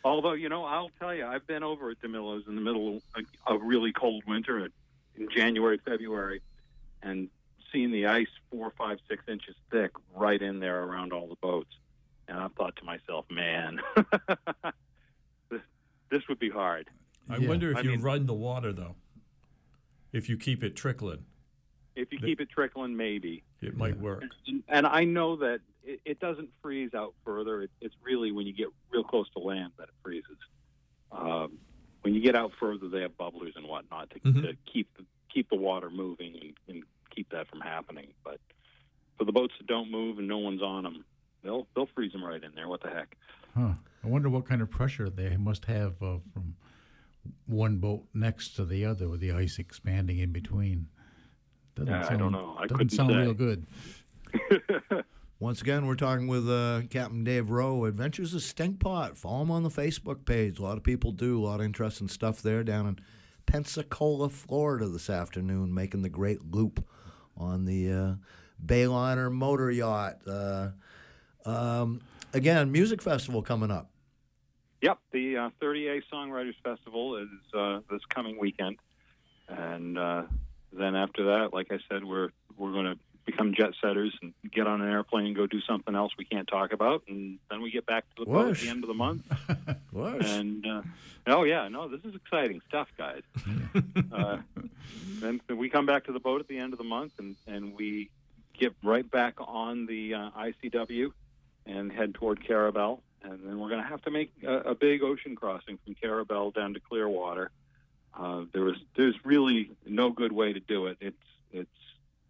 Speaker 6: Although you know, I'll tell you, I've been over at DiMillo's in the middle of a, a really cold winter in January, February, and seen the ice four, five, six inches thick right in there around all the boats. And I've thought to myself, man, *laughs* this, this would be hard.
Speaker 9: I
Speaker 4: Yeah.
Speaker 9: wonder if
Speaker 6: I
Speaker 9: you
Speaker 6: mean-
Speaker 9: run the water though. If you keep it trickling,
Speaker 6: If you
Speaker 9: The-
Speaker 6: keep it trickling, maybe.
Speaker 9: it might work.
Speaker 6: And, and I know that it, it doesn't freeze out further. It, it's really when you get real close to land that it freezes. Um, when you get out further, they have bubblers and whatnot to,
Speaker 9: Mhm.
Speaker 6: to keep the, keep the water moving and, and keep that from happening. But for the boats that don't move and no one's on them, they'll they'll freeze them right in there. What the heck?
Speaker 4: Huh. I wonder what kind of pressure they must have uh, from one boat next to the other with the ice expanding in between. Doesn't
Speaker 6: Yeah, I don't know. I
Speaker 4: doesn't
Speaker 6: couldn't
Speaker 4: sound
Speaker 6: say.
Speaker 4: real good. *laughs*
Speaker 5: Once again, we're talking with uh, Captain Dave Rowe, Adventures of Stinkpot. Follow him on the Facebook page. A lot of people do. A lot of interesting stuff there down in Pensacola, Florida this afternoon, making the great loop on the uh, Bayliner motor yacht. Uh, um, again, music festival coming up.
Speaker 6: Yep, the uh, 30A Songwriters Festival is uh, this coming weekend, and uh, then after that, like I said, we're we're going to become jet setters and get on an airplane and go do something else we can't talk about, and then we get back to the boat at the end of the month. *laughs* And uh, oh yeah, no, this is exciting stuff, guys. *laughs* uh, then we come back to the boat at the end of the month, and and we get right back on the uh, ICW and head toward Carrabelle, and then we're going to have to make a, a big ocean crossing from Carrabelle down to Clearwater. Uh, there was there's really no good way to do it. It's it's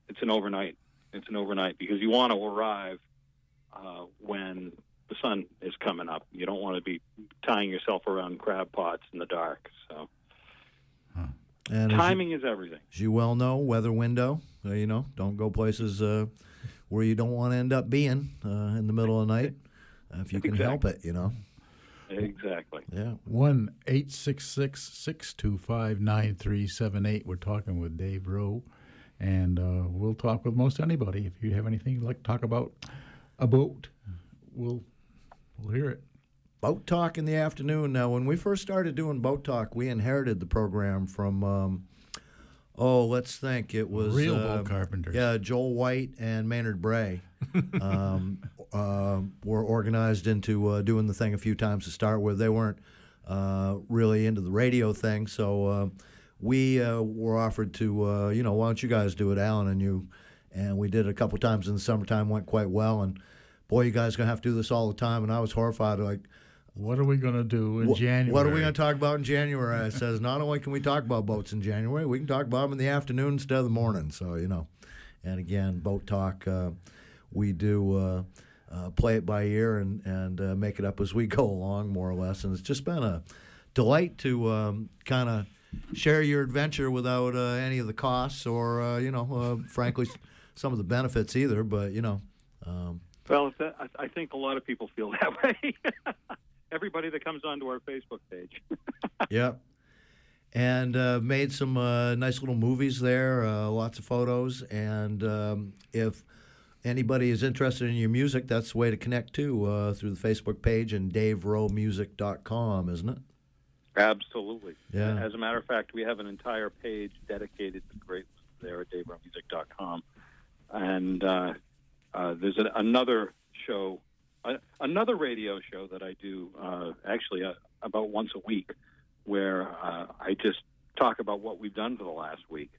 Speaker 6: it's an overnight. It's an overnight because you want to arrive uh, when the sun is coming up. You don't want to be tying yourself around crab pots in the dark. So
Speaker 5: And as
Speaker 6: timing is everything.
Speaker 5: As you well know, weather window. Uh, you know, don't go places uh, where you don't want to end up being uh, in the middle of the night uh, if you can help it. You know.
Speaker 6: Exactly.
Speaker 5: Yeah.
Speaker 4: One eight six six six two five nine three seven eight. We're talking with Dave Rowe, and uh, we'll talk with most anybody. If you have anything you'd like to talk about a boat, we'll we'll hear it.
Speaker 5: Boat Talk in the afternoon. Now, when we first started doing Boat Talk, we inherited the program from, um, oh, let's think. It was
Speaker 4: Real
Speaker 5: uh,
Speaker 4: boat carpenters.
Speaker 5: Yeah, Joel White and Maynard Bray um, *laughs* uh, were organized into uh, doing the thing a few times to start with. They weren't uh, really into the radio thing, so uh, we uh, were offered to, uh, you know, why don't you guys do it, Alan and you? And we did it a couple times in the summertime, went quite well. And boy, you guys gonna have to do this all the time. And I was horrified, like.
Speaker 4: What are we going to do in
Speaker 5: Wh-
Speaker 4: January?
Speaker 5: What are we going to talk about in January? I says, not only can we talk about boats in January, we can talk about them in the afternoon instead of the morning. So, you know, and again, boat talk, uh, we do uh, uh, play it by ear and, and uh, make it up as we go *laughs* along, more or less. And it's just been a delight to um, kind of share your adventure without uh, any of the costs or, uh, you know, uh, frankly, some of the benefits either. But, you know, um,
Speaker 6: Well, that, I, I think a lot of people feel *laughs* that way. Everybody that comes onto our Facebook page. *laughs*
Speaker 5: yeah. And uh, made some uh, nice little movies there, uh, lots of photos. And um, if anybody is interested in your music, that's the way to connect too uh, through the Facebook page and daverowemusic.com, isn't it?
Speaker 6: Absolutely.
Speaker 5: Yeah.
Speaker 6: As a matter of fact, we have an entire page dedicated to great there at daverowemusic.com. And uh, uh, there's a, another show, uh, another radio show that I do uh, actually uh, about once a week where uh, I just talk about what we've done for the last week.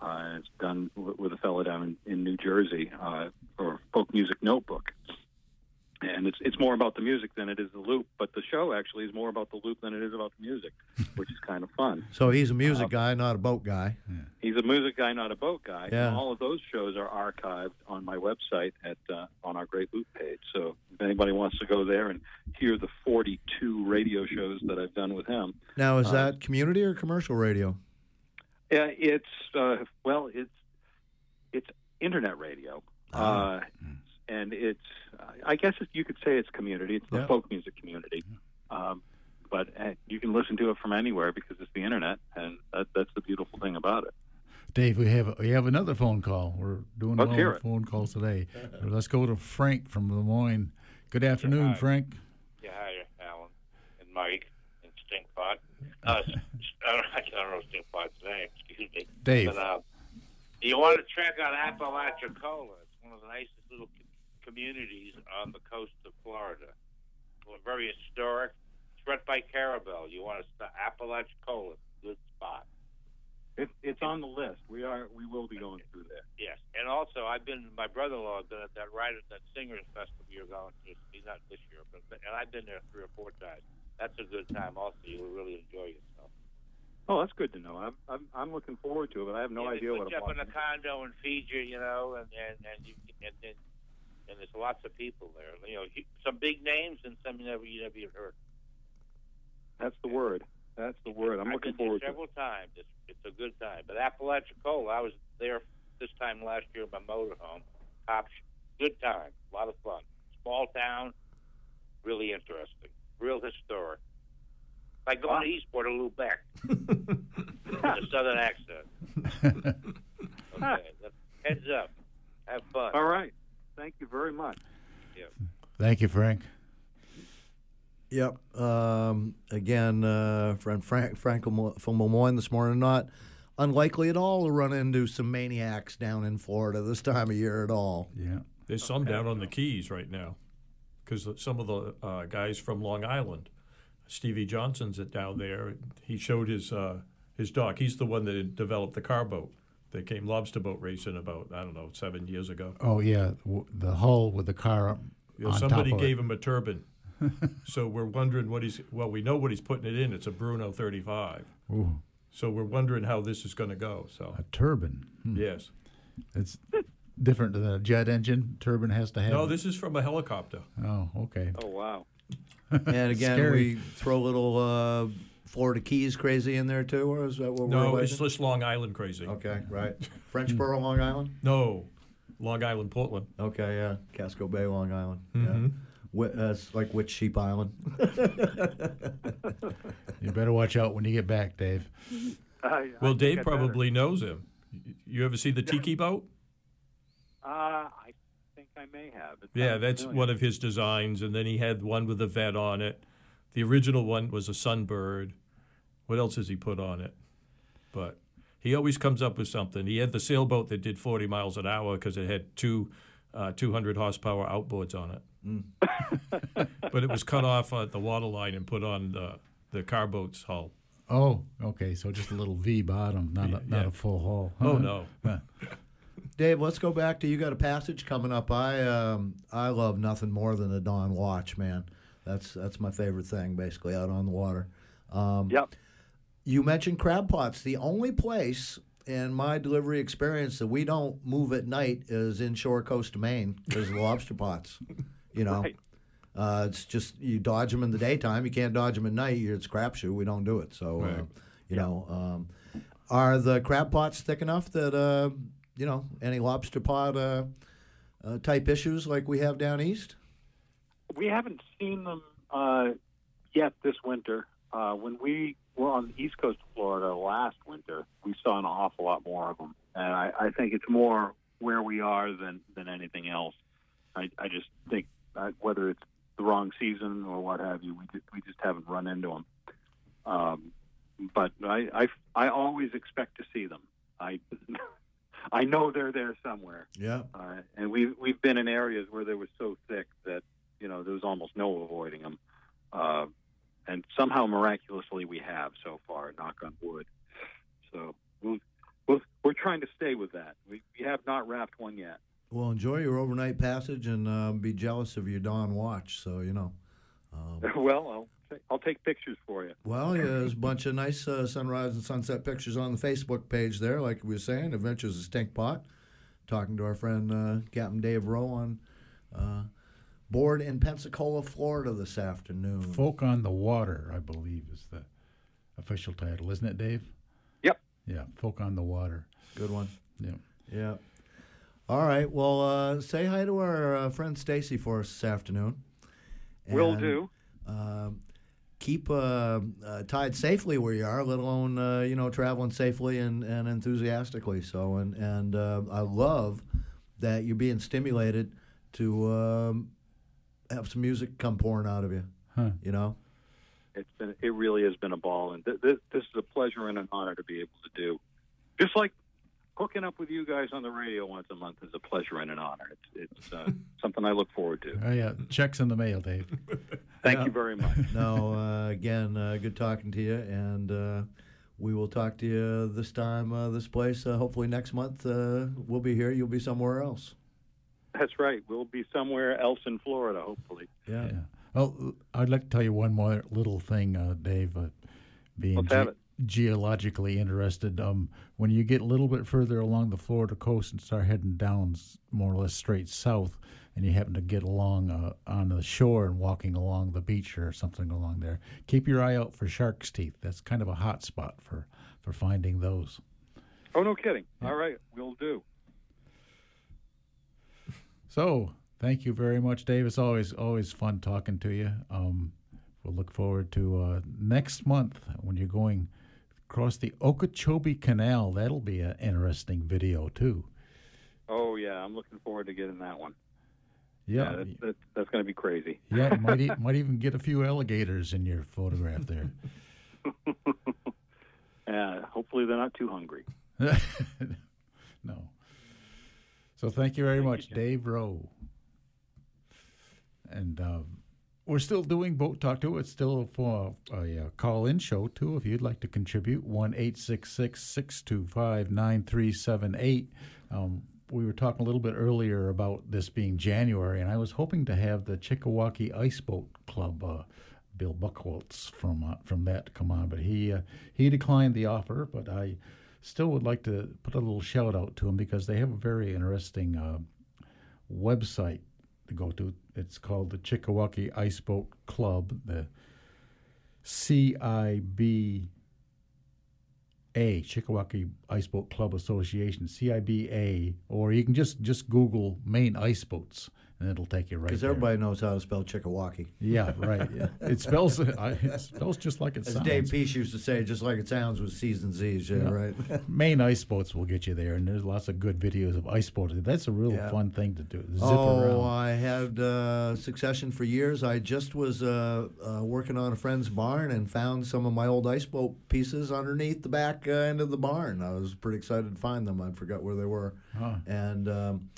Speaker 6: Uh, it's done w- with a fellow down in, in New Jersey uh, for Folk Music Notebook and it's it's more about the music than it is the loop. But the show actually is more about the loop than it is about the music, *laughs* which is kind of fun.
Speaker 5: So he's a music
Speaker 6: Uh,
Speaker 5: guy, not a boat guy.
Speaker 6: He's a music guy, not a boat guy.
Speaker 5: Yeah.
Speaker 6: And all of those shows are archived on my website at uh, on our Great Loop page. So if anybody wants to go there and hear the 42 radio shows that I've done with him,
Speaker 5: Now, is
Speaker 6: Uh,
Speaker 5: that community or commercial radio?
Speaker 6: yeah, it's uh, well, it's it's internet radio,
Speaker 5: Ah.
Speaker 6: uh, and it's I guess it, you could say it's community. It's the
Speaker 4: Yeah.
Speaker 6: folk music community, um, but uh, you can listen to it from anywhere because it's the internet, and that, that's the beautiful thing about it.
Speaker 4: Dave, we have we have another phone call. We're doing
Speaker 6: Let's
Speaker 4: well
Speaker 6: hear
Speaker 4: with phone calls today. *laughs* Let's go to Frank from Des Moines. Good afternoon,
Speaker 11: hi.
Speaker 4: Frank.
Speaker 11: Yeah, hi, Alan and Mike and Stinkpot. Uh, s- *laughs* I don't, I don't know Stinkpot's name. Excuse me.
Speaker 4: Dave.
Speaker 11: But, uh, you want to check out Apalachicola? It's one of the nicest little co- communities on the coast of Florida. Very historic. It's right by Carrabelle. You want to stop Apalachicola? Good spot.
Speaker 6: It, it's on the list. We are we will be going through there.
Speaker 11: Yes, and also I've been. My brother-in-law has been at that writer, that singers festival you're going to. He's not this year, but and I've been there three or four times. That's a good time. Also, you'll really enjoy yourself.
Speaker 6: Oh, that's good to know. I'm I'm, I'm looking forward to it, but I have no
Speaker 11: yeah,
Speaker 6: idea what
Speaker 11: put you up in a condo and feed you, you know, and and and you and then and there's lots of people there. You know, some big names and some you never you never even heard.
Speaker 6: That's the word. That's the word. I'm
Speaker 11: I've
Speaker 6: looking
Speaker 11: been there
Speaker 6: forward to. it.
Speaker 11: several times. It's it's a good time. But Apalachicola, I was there this time last year in my motorhome. Top, good time, a lot of fun. Small town, really interesting, real historic. Like going to Eastport or Lubec *laughs* with a southern accent. *laughs* Okay, heads up, have fun.
Speaker 6: All right. Thank you very much.
Speaker 11: Yeah.
Speaker 4: Thank you, Frank.
Speaker 5: Yep. Um, again, uh, friend Frank, Frank from Des Moines this morning. Not unlikely at all to run into some maniacs down in Florida this time of year at all.
Speaker 4: Yeah.
Speaker 9: There's some down on the Keys right now because some of the uh, guys from Long Island, Stevie Johnson's down there. He showed his uh, his dock. He's the one that developed the car boat They came lobster boat racing about I don't know seven years ago.
Speaker 4: Oh yeah, the hull with the car up
Speaker 9: You
Speaker 4: on
Speaker 9: somebody
Speaker 4: top of
Speaker 9: gave
Speaker 4: it.
Speaker 9: him a turbine, *laughs* so we're wondering what he's. Well, we know what he's putting it in. It's a Bruno 35.
Speaker 4: Ooh,
Speaker 9: So we're wondering how this is going to go. So
Speaker 4: a turbine. Hmm.
Speaker 9: yes,
Speaker 4: It's different than a jet engine. Turbine has to have.
Speaker 9: no, this is from a helicopter.
Speaker 4: Oh, okay.
Speaker 10: Oh wow. *laughs*
Speaker 5: And again,
Speaker 4: Scary.
Speaker 5: we throw a little uh, Florida Keys crazy in there too, or is that what
Speaker 9: No,
Speaker 5: we're
Speaker 9: it's just Long Island crazy.
Speaker 5: Okay, right. *laughs* Frenchboro, Long Island.
Speaker 9: No, Long Island, Portland.
Speaker 5: Okay, yeah. Casco Bay, Long Island.
Speaker 9: Mhm.
Speaker 5: Yeah. Wh- uh, like Witch Sheep Island. *laughs*
Speaker 4: You better watch out when you get back, Dave. *laughs*
Speaker 10: I- I
Speaker 9: Well,
Speaker 10: think
Speaker 9: Dave
Speaker 10: I better.
Speaker 9: probably knows him. You ever see the Tiki boat?
Speaker 10: Uh, I think I may have. It
Speaker 9: Yeah, that's
Speaker 10: familiar.
Speaker 9: one of his designs, and then he had one with a vet on it. The original one was a sunbird. What else has he put on it? But he always comes up with something. He had the sailboat that did 40 miles an hour because it had two uh, 200 horsepower outboards on it.
Speaker 5: Mm. *laughs*
Speaker 9: but it was cut off at the waterline and put on the, the car boat's hull.
Speaker 4: Oh, okay. So just a little V bottom, not a, not
Speaker 9: Yeah.
Speaker 4: a full hull.
Speaker 9: Oh, no.
Speaker 4: Huh. *laughs*
Speaker 5: Dave, let's go back to you. Got a passage coming up. I um, I love nothing more than a dawn watch, man. That's that's my favorite thing, basically, out on the water. Um,
Speaker 10: Yep.
Speaker 5: You mentioned crab pots. The only place in my delivery experience that we don't move at night is inshore coast of Maine because of the lobster pots. You know,
Speaker 10: Right.
Speaker 5: uh, it's just you dodge them in the daytime. You can't dodge them at night. It's crapshoot. We don't do it. So, uh,
Speaker 9: Right.
Speaker 5: you know, um, are the crab pots thick enough that uh, you know any lobster pot uh, uh, type issues like we have down east?
Speaker 6: We haven't seen them uh, yet this winter. Uh, when we were on the east coast of Florida last winter, we saw an awful lot more of them, and I, I think it's more where we are than than anything else. I, I just think uh, whether it's the wrong season or what have you, we just, we just haven't run into them. Um, but I, I I always expect to see them. I *laughs* I know they're there somewhere.
Speaker 5: Yeah.
Speaker 6: Uh, and we've we've been in areas where they were so thick that you know there was almost no avoiding them, uh, and somehow miraculously we have so far. Knock on wood. So we'll, we'll, we're trying to stay with that. We, we have not wrapped one yet.
Speaker 5: Well, enjoy your overnight passage and um, be jealous of your dawn watch. So you know. Um, *laughs*
Speaker 6: well, I'll I'll take pictures for you.
Speaker 5: Well, yeah, there's a bunch of nice uh, sunrise and sunset pictures on the Facebook page there, like we were saying, Adventures of Stink Pot. Talking to our friend uh, Captain Dave Rowe on uh, board in Pensacola, Florida this afternoon.
Speaker 4: Folk on the Water, I believe, is the official title, isn't it, Dave?
Speaker 6: Yep.
Speaker 4: Yeah, Folk on the Water.
Speaker 5: Good one.
Speaker 4: Yeah.
Speaker 5: Yeah. All right. Well, uh, say hi to our uh, friend Stacy for us this afternoon.
Speaker 6: Will do.
Speaker 5: um, keep uh, uh, tied safely where you are, let alone uh, you know traveling safely and, and enthusiastically. So, and and uh, I love that you're being stimulated to um, have some music come pouring out of you.
Speaker 4: Huh.
Speaker 5: You know,
Speaker 6: It's been it really has been a ball, and th- th- this is a pleasure and an honor to be able to do. Just like hooking up with you guys on the radio once a month is a pleasure and an honor. It's it's uh, *laughs* something I look forward to.
Speaker 4: Oh, yeah. Checks in the mail, Dave. *laughs*
Speaker 6: Thank
Speaker 5: Yeah.
Speaker 6: you very *laughs* much.
Speaker 5: no, uh, again, uh, good talking to you, and uh, we will talk to you this time, uh, this place. Uh, hopefully next month uh, we'll be here. You'll be somewhere else.
Speaker 6: That's right. We'll be somewhere else in Florida, hopefully.
Speaker 5: Yeah.
Speaker 4: Yeah. Well, I'd like to tell you one more little thing, uh, Dave. Uh, being
Speaker 6: Let's have it.
Speaker 4: geologically interested, um, when you get a little bit further along the Florida coast and start heading down more or less straight south, and you happen to get along uh, on the shore and walking along the beach or something along there, keep your eye out for shark's teeth. That's kind of a hot spot for for finding those.
Speaker 6: Oh, no kidding. All right, we'll do.
Speaker 4: So, thank you very much, Dave. It's always always fun talking to you. Um, we'll look forward to uh, next month when you're going across the Okeechobee Canal. That'll be an interesting video too.
Speaker 6: Oh yeah, I'm looking forward to getting that one.
Speaker 4: Yeah,
Speaker 6: that's, that's, that's going to be crazy.
Speaker 4: yeah. Might e- *laughs* might even get a few alligators in your photograph there. *laughs*
Speaker 6: Uh, hopefully they're not too hungry. *laughs*
Speaker 4: no. So thank you very much, Dave Rowe. And uh, we're still doing Boat Talk too. It's still for a, uh call in show too. If you'd like to contribute, 1 625 9378. Um, we were talking a little bit earlier about this being January, and I was hoping to have the Chickawaukie Ice Boat Club, uh, Bill Buckwaltz from uh, from that come on, but he uh, he declined the offer. But I still would like to put a little shout out to them because they have a very interesting uh, website to go to. It's called the Chickawaukie Ice Boat Club, the CIB. A Chickawaukie Ice Boat Club Association, CIBA, or you can just just Google Maine ice boats, and it'll take you right.
Speaker 5: Because everybody knows how to spell Chickawaukie.
Speaker 4: Yeah, *laughs* right. Yeah. It spells it spells just like it
Speaker 5: As
Speaker 4: sounds.
Speaker 5: Dave Peace used to say, just like it sounds with C's and Z's. Yeah,
Speaker 4: Yeah.
Speaker 5: right. *laughs*
Speaker 4: Maine ice boats will get you there, and there's lots of good videos of ice boating. That's a real
Speaker 5: Yeah.
Speaker 4: fun thing to do. Zip
Speaker 5: oh,
Speaker 4: around.
Speaker 5: I had uh, Succession for years. I just was uh, uh, working on a friend's barn and found some of my old ice boat pieces underneath the back uh, end of the barn. I was pretty excited to find them. I forgot where they were.
Speaker 4: Huh.
Speaker 5: And um,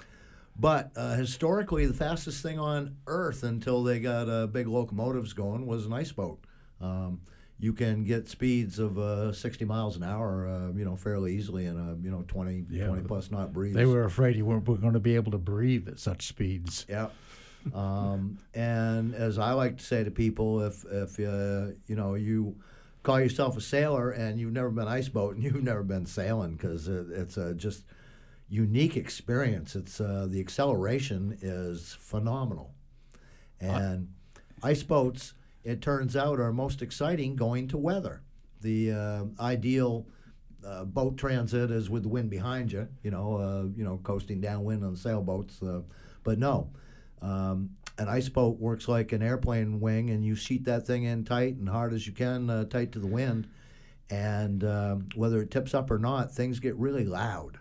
Speaker 5: but uh, historically, the fastest thing on Earth until they got uh, big locomotives going was an ice boat. Um, you can get speeds of uh, 60 miles an hour, uh, you know, fairly easily in a you know 20,
Speaker 4: Yeah.
Speaker 5: 20 plus knot breeze.
Speaker 4: They were afraid you weren't going to be able to breathe at such speeds.
Speaker 5: Yeah. Um, and as I like to say to people, if if uh, you know you call yourself a sailor and you've never been ice boat and *laughs* you've never been sailing, because it, it's a just unique experience. It's uh, the acceleration is phenomenal, and ice boats. It turns out are most exciting going to weather. The uh, ideal uh, boat transit is with the wind behind you, you know, uh, you know, coasting downwind on sailboats. Uh, but no, um, an ice boat works like an airplane wing, and you sheet that thing in tight and hard as you can, uh, tight to the wind. And um, whether it tips up or not, things get really loud.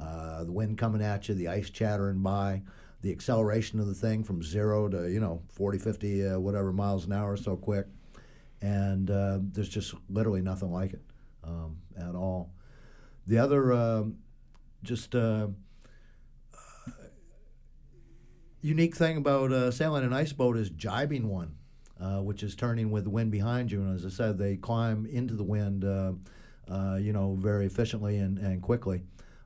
Speaker 5: Uh, the wind coming at you, the ice chattering by, the acceleration of the thing from zero to, you know, 40, 50, uh, whatever miles an hour so quick. And uh, there's just literally nothing like it um, at all. The other, um, just uh, uh, unique thing about sailing an ice boat is jibing one, uh, which is turning with the wind behind you. And as I said, they climb into the wind, uh, uh, you know, very efficiently and, and quickly.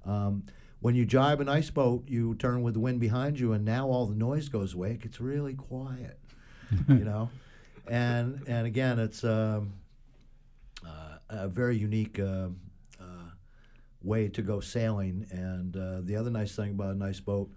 Speaker 5: Um, when you jibe an ice boat, you turn with the wind behind you, and now all the noise goes away. It gets really quiet, *laughs* you know. And and again, it's um, uh, a very unique uh, uh, way to go sailing. And uh, the other nice thing about an ice boat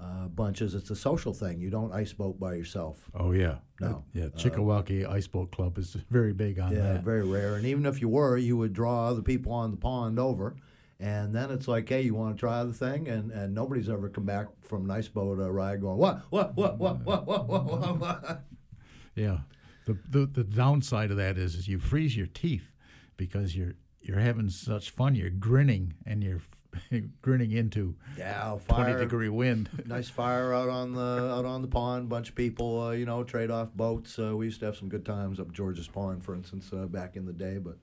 Speaker 5: uh, bunch is it's a social thing. You don't ice boat by yourself.
Speaker 4: Oh yeah,
Speaker 5: No.
Speaker 4: yeah.
Speaker 5: Uh,
Speaker 4: Chickawaukie Ice Boat Club is very big on
Speaker 5: Yeah,
Speaker 4: that.
Speaker 5: very rare. And even if you were, you would draw other people on the pond over. And then it's like, hey, you want to try the thing? And and nobody's ever come back from an ice boat uh, ride going, what, what, what, what, what, what, what, what, what? *laughs*
Speaker 4: Yeah. The, the the downside of that is, is you freeze your teeth because you're you're having such fun. You're grinning and you're *laughs* grinning into
Speaker 5: Yeah,
Speaker 4: twenty degree wind. *laughs*
Speaker 5: nice fire out on the out on the pond. Bunch of people, uh, you know, trade off boats. Uh, we used to have some good times up George's Pond, for instance, uh, back in the day. But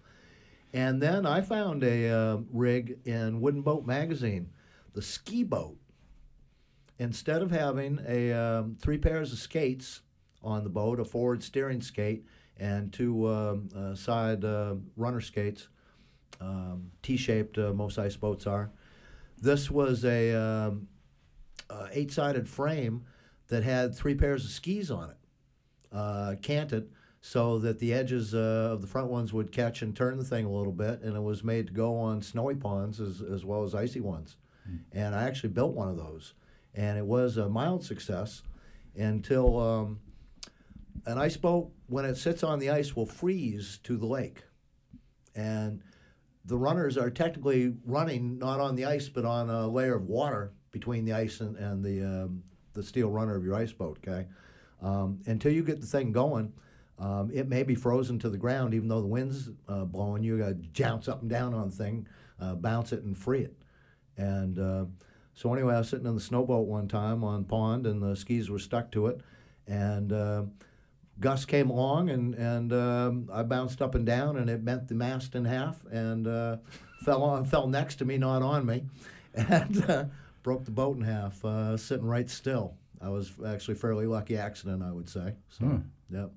Speaker 5: and then I found a uh, rig in Wooden Boat magazine, the ski boat. Instead of having a um, three pairs of skates on the boat, a forward steering skate and two um, uh, side uh, runner skates, um, T-shaped. Uh, most ice boats are. This was a um, uh, eight-sided frame that had three pairs of skis on it, uh, canted, so that the edges uh, of the front ones would catch and turn the thing a little bit, and it was made to go on snowy ponds as, as well as icy ones. And I actually built one of those, and it was a mild success until um, an ice boat, when it sits on the ice, will freeze to the lake, and the runners are technically running not on the ice but on a layer of water between the ice and, and the um, the steel runner of your ice boat. Okay, um, until you get the thing going, um, it may be frozen to the ground even though the wind's uh, blowing. You got to jounce up and down on the thing, uh, bounce it, and free it. And uh, so anyway, I was sitting in the snowboat one time on pond, and the skis were stuck to it, and. Uh, Gus came along and and um, I bounced up and down and it bent the mast in half and uh, fell on fell next to me, not on me, *laughs* and uh, broke the boat in half, uh, sitting right still. I was actually a fairly lucky accident, I would say. So
Speaker 4: Hmm.
Speaker 5: Yep.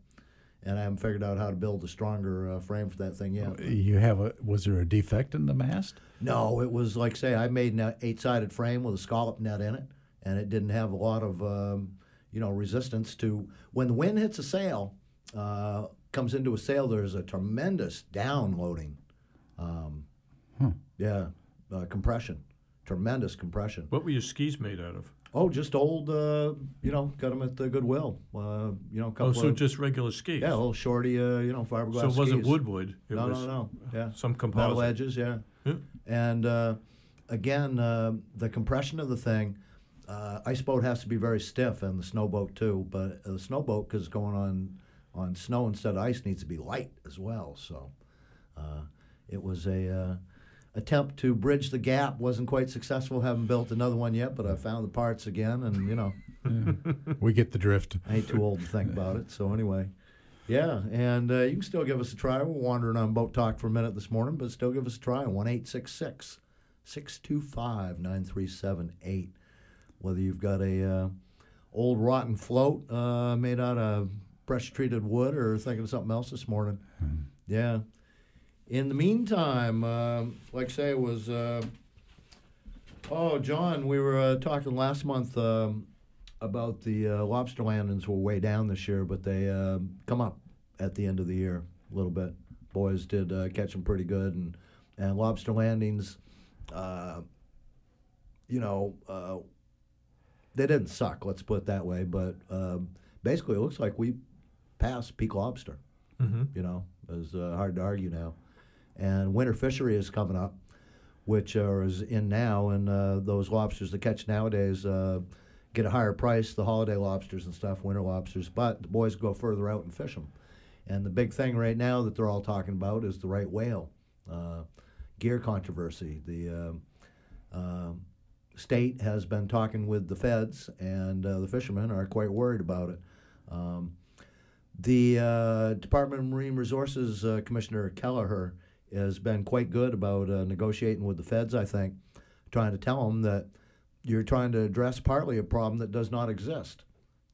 Speaker 5: And I haven't figured out how to build a stronger uh, frame for that thing yet.
Speaker 4: You have a was there a defect in the mast?
Speaker 5: No, it was like say I made an eight-sided frame with a scallop net in it, and it didn't have a lot of um, you know resistance to when the wind hits a sail, uh, comes into a sail. There's a tremendous downloading, um, yeah, uh, compression, tremendous compression.
Speaker 9: What were your skis made out of?
Speaker 5: Oh, just old, uh, you know, got them at the Goodwill. Uh, you know, a couple
Speaker 9: Oh, so
Speaker 5: of,
Speaker 9: just regular skis?
Speaker 5: yeah, a little shorty, uh, you know, fiberglass.
Speaker 9: So it wasn't
Speaker 5: skis.
Speaker 9: woodwood, it
Speaker 5: no,
Speaker 9: was
Speaker 5: no, no. Yeah,
Speaker 9: some
Speaker 5: metal edges. Yeah,
Speaker 9: Yeah.
Speaker 5: and uh, again, uh, the compression of the thing. Uh, ice boat has to be very stiff, and the snow boat too. But the snow boat, because it's going on on snow instead of ice, needs to be light as well. So uh, it was a uh, attempt to bridge the gap. wasn't quite successful. Haven't built another one yet, but I found the parts again, and you know.
Speaker 4: We get the drift.
Speaker 5: I ain't too old to think about it. So anyway, yeah, and uh, you can still give us a try. We're wandering on boat talk for a minute this morning, but still give us a try. One eight six six six two five nine three seven eight. Whether you've got a uh, old rotten float uh, made out of pressure treated wood, or thinking of something else this morning. Yeah. In the meantime, um like I say, it was. Uh, oh, John, we were uh, talking last month. Um, about the uh, lobster landings were way down this year, but they uh, come up at the end of the year a little bit. Boys did uh, catch them pretty good, and and lobster landings, uh, you know, uh, they didn't suck. Let's put it that way. But um, basically, it looks like we passed peak lobster.
Speaker 9: Mhm.
Speaker 5: You know, it's uh, hard to argue now. And winter fishery is coming up, which uh, is in now, and uh, those lobsters that catch nowadays uh, get a higher price. The holiday lobsters and stuff, winter lobsters, but the boys go further out and fish them. And the big thing right now that they're all talking about is the right whale uh, gear controversy. The um um state has been talking with the feds, and uh, the fishermen are quite worried about it. Um, the uh, Department of Marine Resources uh, Commissioner Keliher has been quite good about uh, negotiating with the feds, I think, trying to tell them that you're trying to address partly a problem that does not exist.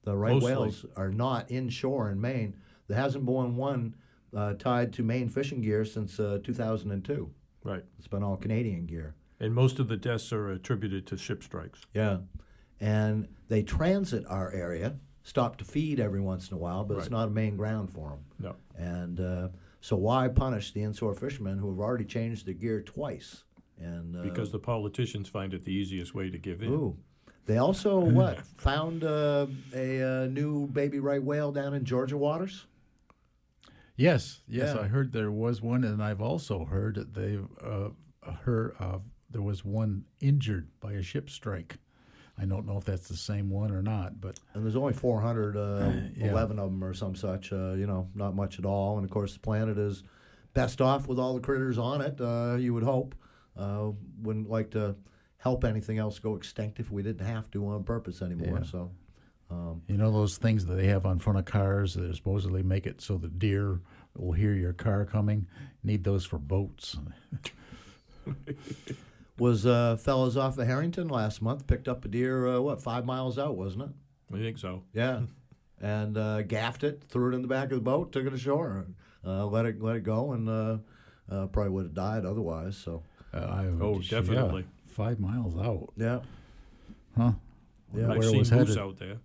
Speaker 5: The right
Speaker 9: Mostly.
Speaker 5: whales are not inshore in Maine. There hasn't been one uh, tied to Maine fishing gear since uh, 2002.
Speaker 9: Right.
Speaker 5: It's been all Canadian gear.
Speaker 9: And most of the deaths are attributed to ship strikes.
Speaker 5: Yeah. And they transit our area, stop to feed every once in a while, but it's not a main ground for them.
Speaker 9: No.
Speaker 5: And uh, so why punish the inshore fishermen who have already changed their gear twice? And uh,
Speaker 9: Because the politicians find it the easiest way to give in.
Speaker 5: ooh, they also *laughs* what found uh, a uh, new baby right whale down in Georgia waters.
Speaker 4: Yes, yes,
Speaker 5: Yeah.
Speaker 4: I heard there was one, and I've also heard that they uh, heard uh, there was one injured by a ship strike. I don't know if that's the same one or not, but
Speaker 5: And there's only 411
Speaker 4: yeah.
Speaker 5: of them or some such. Uh, you know, not much at all. And of course, the planet is best off with all the critters on it. Uh, you would hope. Uh, wouldn't like to help anything else go extinct if we didn't have to on purpose anymore.
Speaker 4: Yeah.
Speaker 5: So, um,
Speaker 4: you know those things that they have on front of cars that supposedly make it so the deer will hear your car coming. Need those for boats. *laughs*
Speaker 5: was uh, fellas off of Harrington last month picked up a deer? Uh, what five miles out, wasn't it?
Speaker 9: I think so.
Speaker 5: Yeah, and uh, gaffed it, threw it in the back of the boat, took it ashore, uh, let it let it go, and uh, uh, probably would have died otherwise. So.
Speaker 4: Uh, I,
Speaker 9: Oh,
Speaker 4: yeah,
Speaker 9: definitely.
Speaker 4: five miles out,
Speaker 5: Yeah.
Speaker 4: huh?
Speaker 5: Yeah.
Speaker 9: I've
Speaker 4: Where it
Speaker 9: seen
Speaker 4: was
Speaker 9: moose
Speaker 4: headed.
Speaker 9: out there.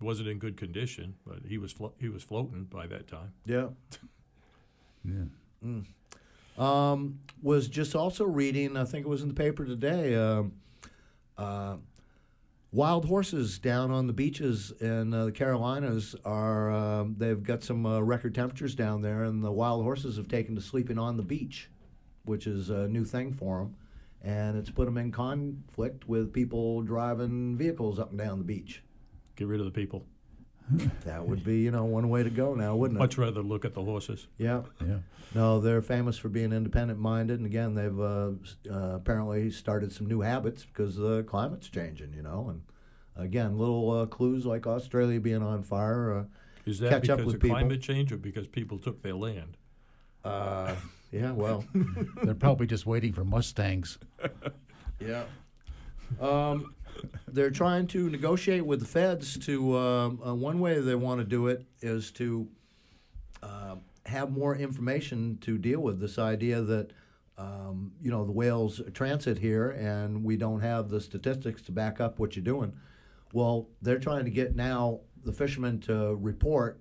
Speaker 9: Wasn't in good condition, but he was flo- he was floating by that time.
Speaker 5: Yeah.
Speaker 4: Yeah.
Speaker 5: Um, was just also reading, I think it was in the paper today, um, uh, wild horses down on the beaches in uh, the Carolinas are, um, they've got some uh, record temperatures down there, and the wild horses have taken to sleeping on the beach, which is a new thing for them. And it's put them in conflict with people driving vehicles up and down the beach.
Speaker 9: Get rid of the people.
Speaker 5: That would be, you know, one way to go now, wouldn't it?
Speaker 9: Much rather look at the horses.
Speaker 5: Yeah.
Speaker 4: Yeah.
Speaker 5: No, they're famous for being independent minded, and again, they've uh, uh, apparently started some new habits because the climate's changing, you know. And again, little uh, clues like Australia being on fire. Uh,
Speaker 9: Is that
Speaker 5: catch up
Speaker 9: because
Speaker 5: with
Speaker 9: of
Speaker 5: people.
Speaker 9: climate change or because people took their land?
Speaker 5: Uh, yeah, well, *laughs*
Speaker 4: They're probably just waiting for Mustangs.
Speaker 5: yeah. Um, they're trying to negotiate with the feds to um, uh, one way they want to do it is to uh, have more information to deal with this idea that um, you know the whales transit here and we don't have the statistics to back up what you're doing. Well, they're trying to get now the fishermen to report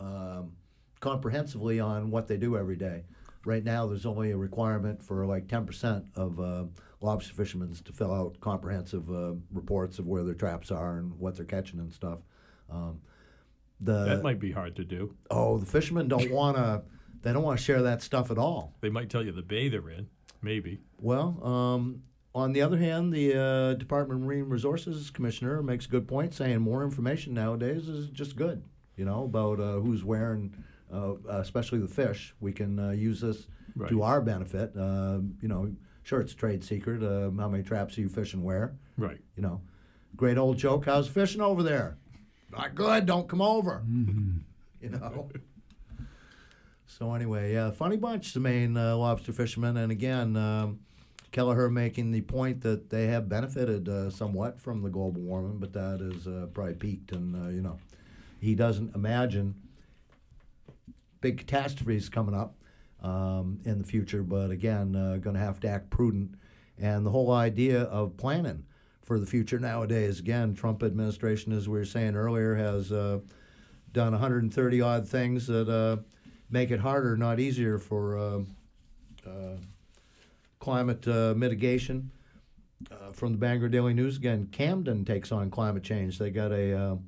Speaker 5: um, comprehensively on what they do every day. Right now, there's only a requirement for like 10% of uh, lobster fishermen to fill out comprehensive uh, reports of where their traps are and what they're catching and stuff. Um, the
Speaker 9: that might be hard to do.
Speaker 5: oh, the fishermen don't *laughs* want to. They don't want to share that stuff at all.
Speaker 9: They might tell you the bay they're in, maybe.
Speaker 5: Well, um, on the other hand, the uh, Department of Marine Resources Commissioner makes a good point, saying more information nowadays is just good. You know about uh, who's where and uh, especially the fish. We can uh, use this
Speaker 9: Right.
Speaker 5: to our benefit. Uh, you know, sure it's a trade secret. Uh, how many traps are you fishing where?
Speaker 9: Right.
Speaker 5: You know, great old joke. How's fishing over there? Not good. Don't come over. You know. So anyway, yeah, funny bunch, the Maine uh, lobster fishermen, and again, um, Keliher making the point that they have benefited uh, somewhat from the global warming, but that is uh, probably peaked, and uh, you know, he doesn't imagine big catastrophes coming up um, in the future, but again, uh, going to have to act prudent, and the whole idea of planning for the future nowadays. Again, Trump administration, as we were saying earlier, has uh, done 130 odd things that uh, make it harder, not easier, for uh, uh, climate uh, mitigation. From the Bangor Daily News again, Camden takes on climate change. They got a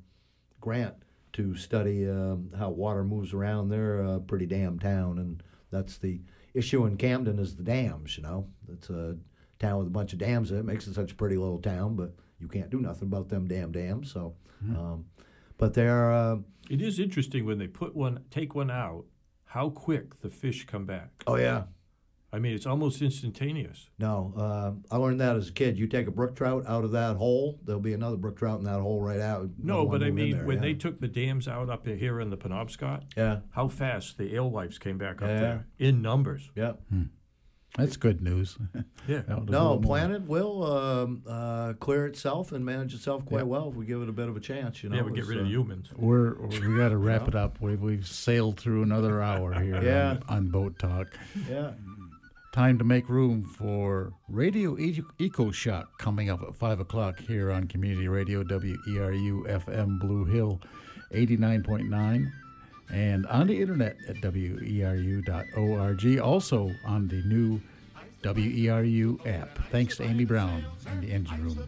Speaker 5: grant to study how water moves around their pretty damn town, and that's the issue in Camden is the dams. You know, it's a town with a bunch of dams in it. Makes it such a pretty little town, but you can't do nothing about them damn dams. So, um, but they're uh,
Speaker 9: It is interesting when they put one, take one out, how quick the fish come back.
Speaker 5: oh yeah.
Speaker 9: I mean, it's almost instantaneous.
Speaker 5: No, uh, I learned that as a kid. You take a brook trout out of that hole, there'll be another brook trout in that hole right out.
Speaker 9: No, but I mean,
Speaker 5: there,
Speaker 9: when
Speaker 5: yeah.
Speaker 9: they took the dams out up here in the Penobscot,
Speaker 5: yeah,
Speaker 9: how fast the alewives came back up
Speaker 5: Yeah.
Speaker 9: there in numbers.
Speaker 5: yeah.
Speaker 4: That's good news. *laughs*
Speaker 9: Yeah.
Speaker 4: That was a
Speaker 5: No,
Speaker 4: little more-
Speaker 5: planet will um, uh, clear itself and manage itself quite well if we give it a bit of a chance. You know,
Speaker 9: yeah, we get rid
Speaker 5: uh,
Speaker 9: of humans.
Speaker 4: We're we got to *laughs* wrap it up. We've we've sailed through another hour here
Speaker 5: Yeah.
Speaker 4: on, on Boat Talk.
Speaker 5: Yeah,
Speaker 4: Time to make room for Radio Ecoshock coming up at 5 o'clock here on Community Radio WERU FM Blue Hill 89.9 and on the internet at weru.org. Also on the new WERU app. Thanks to Amy Brown in the engine room.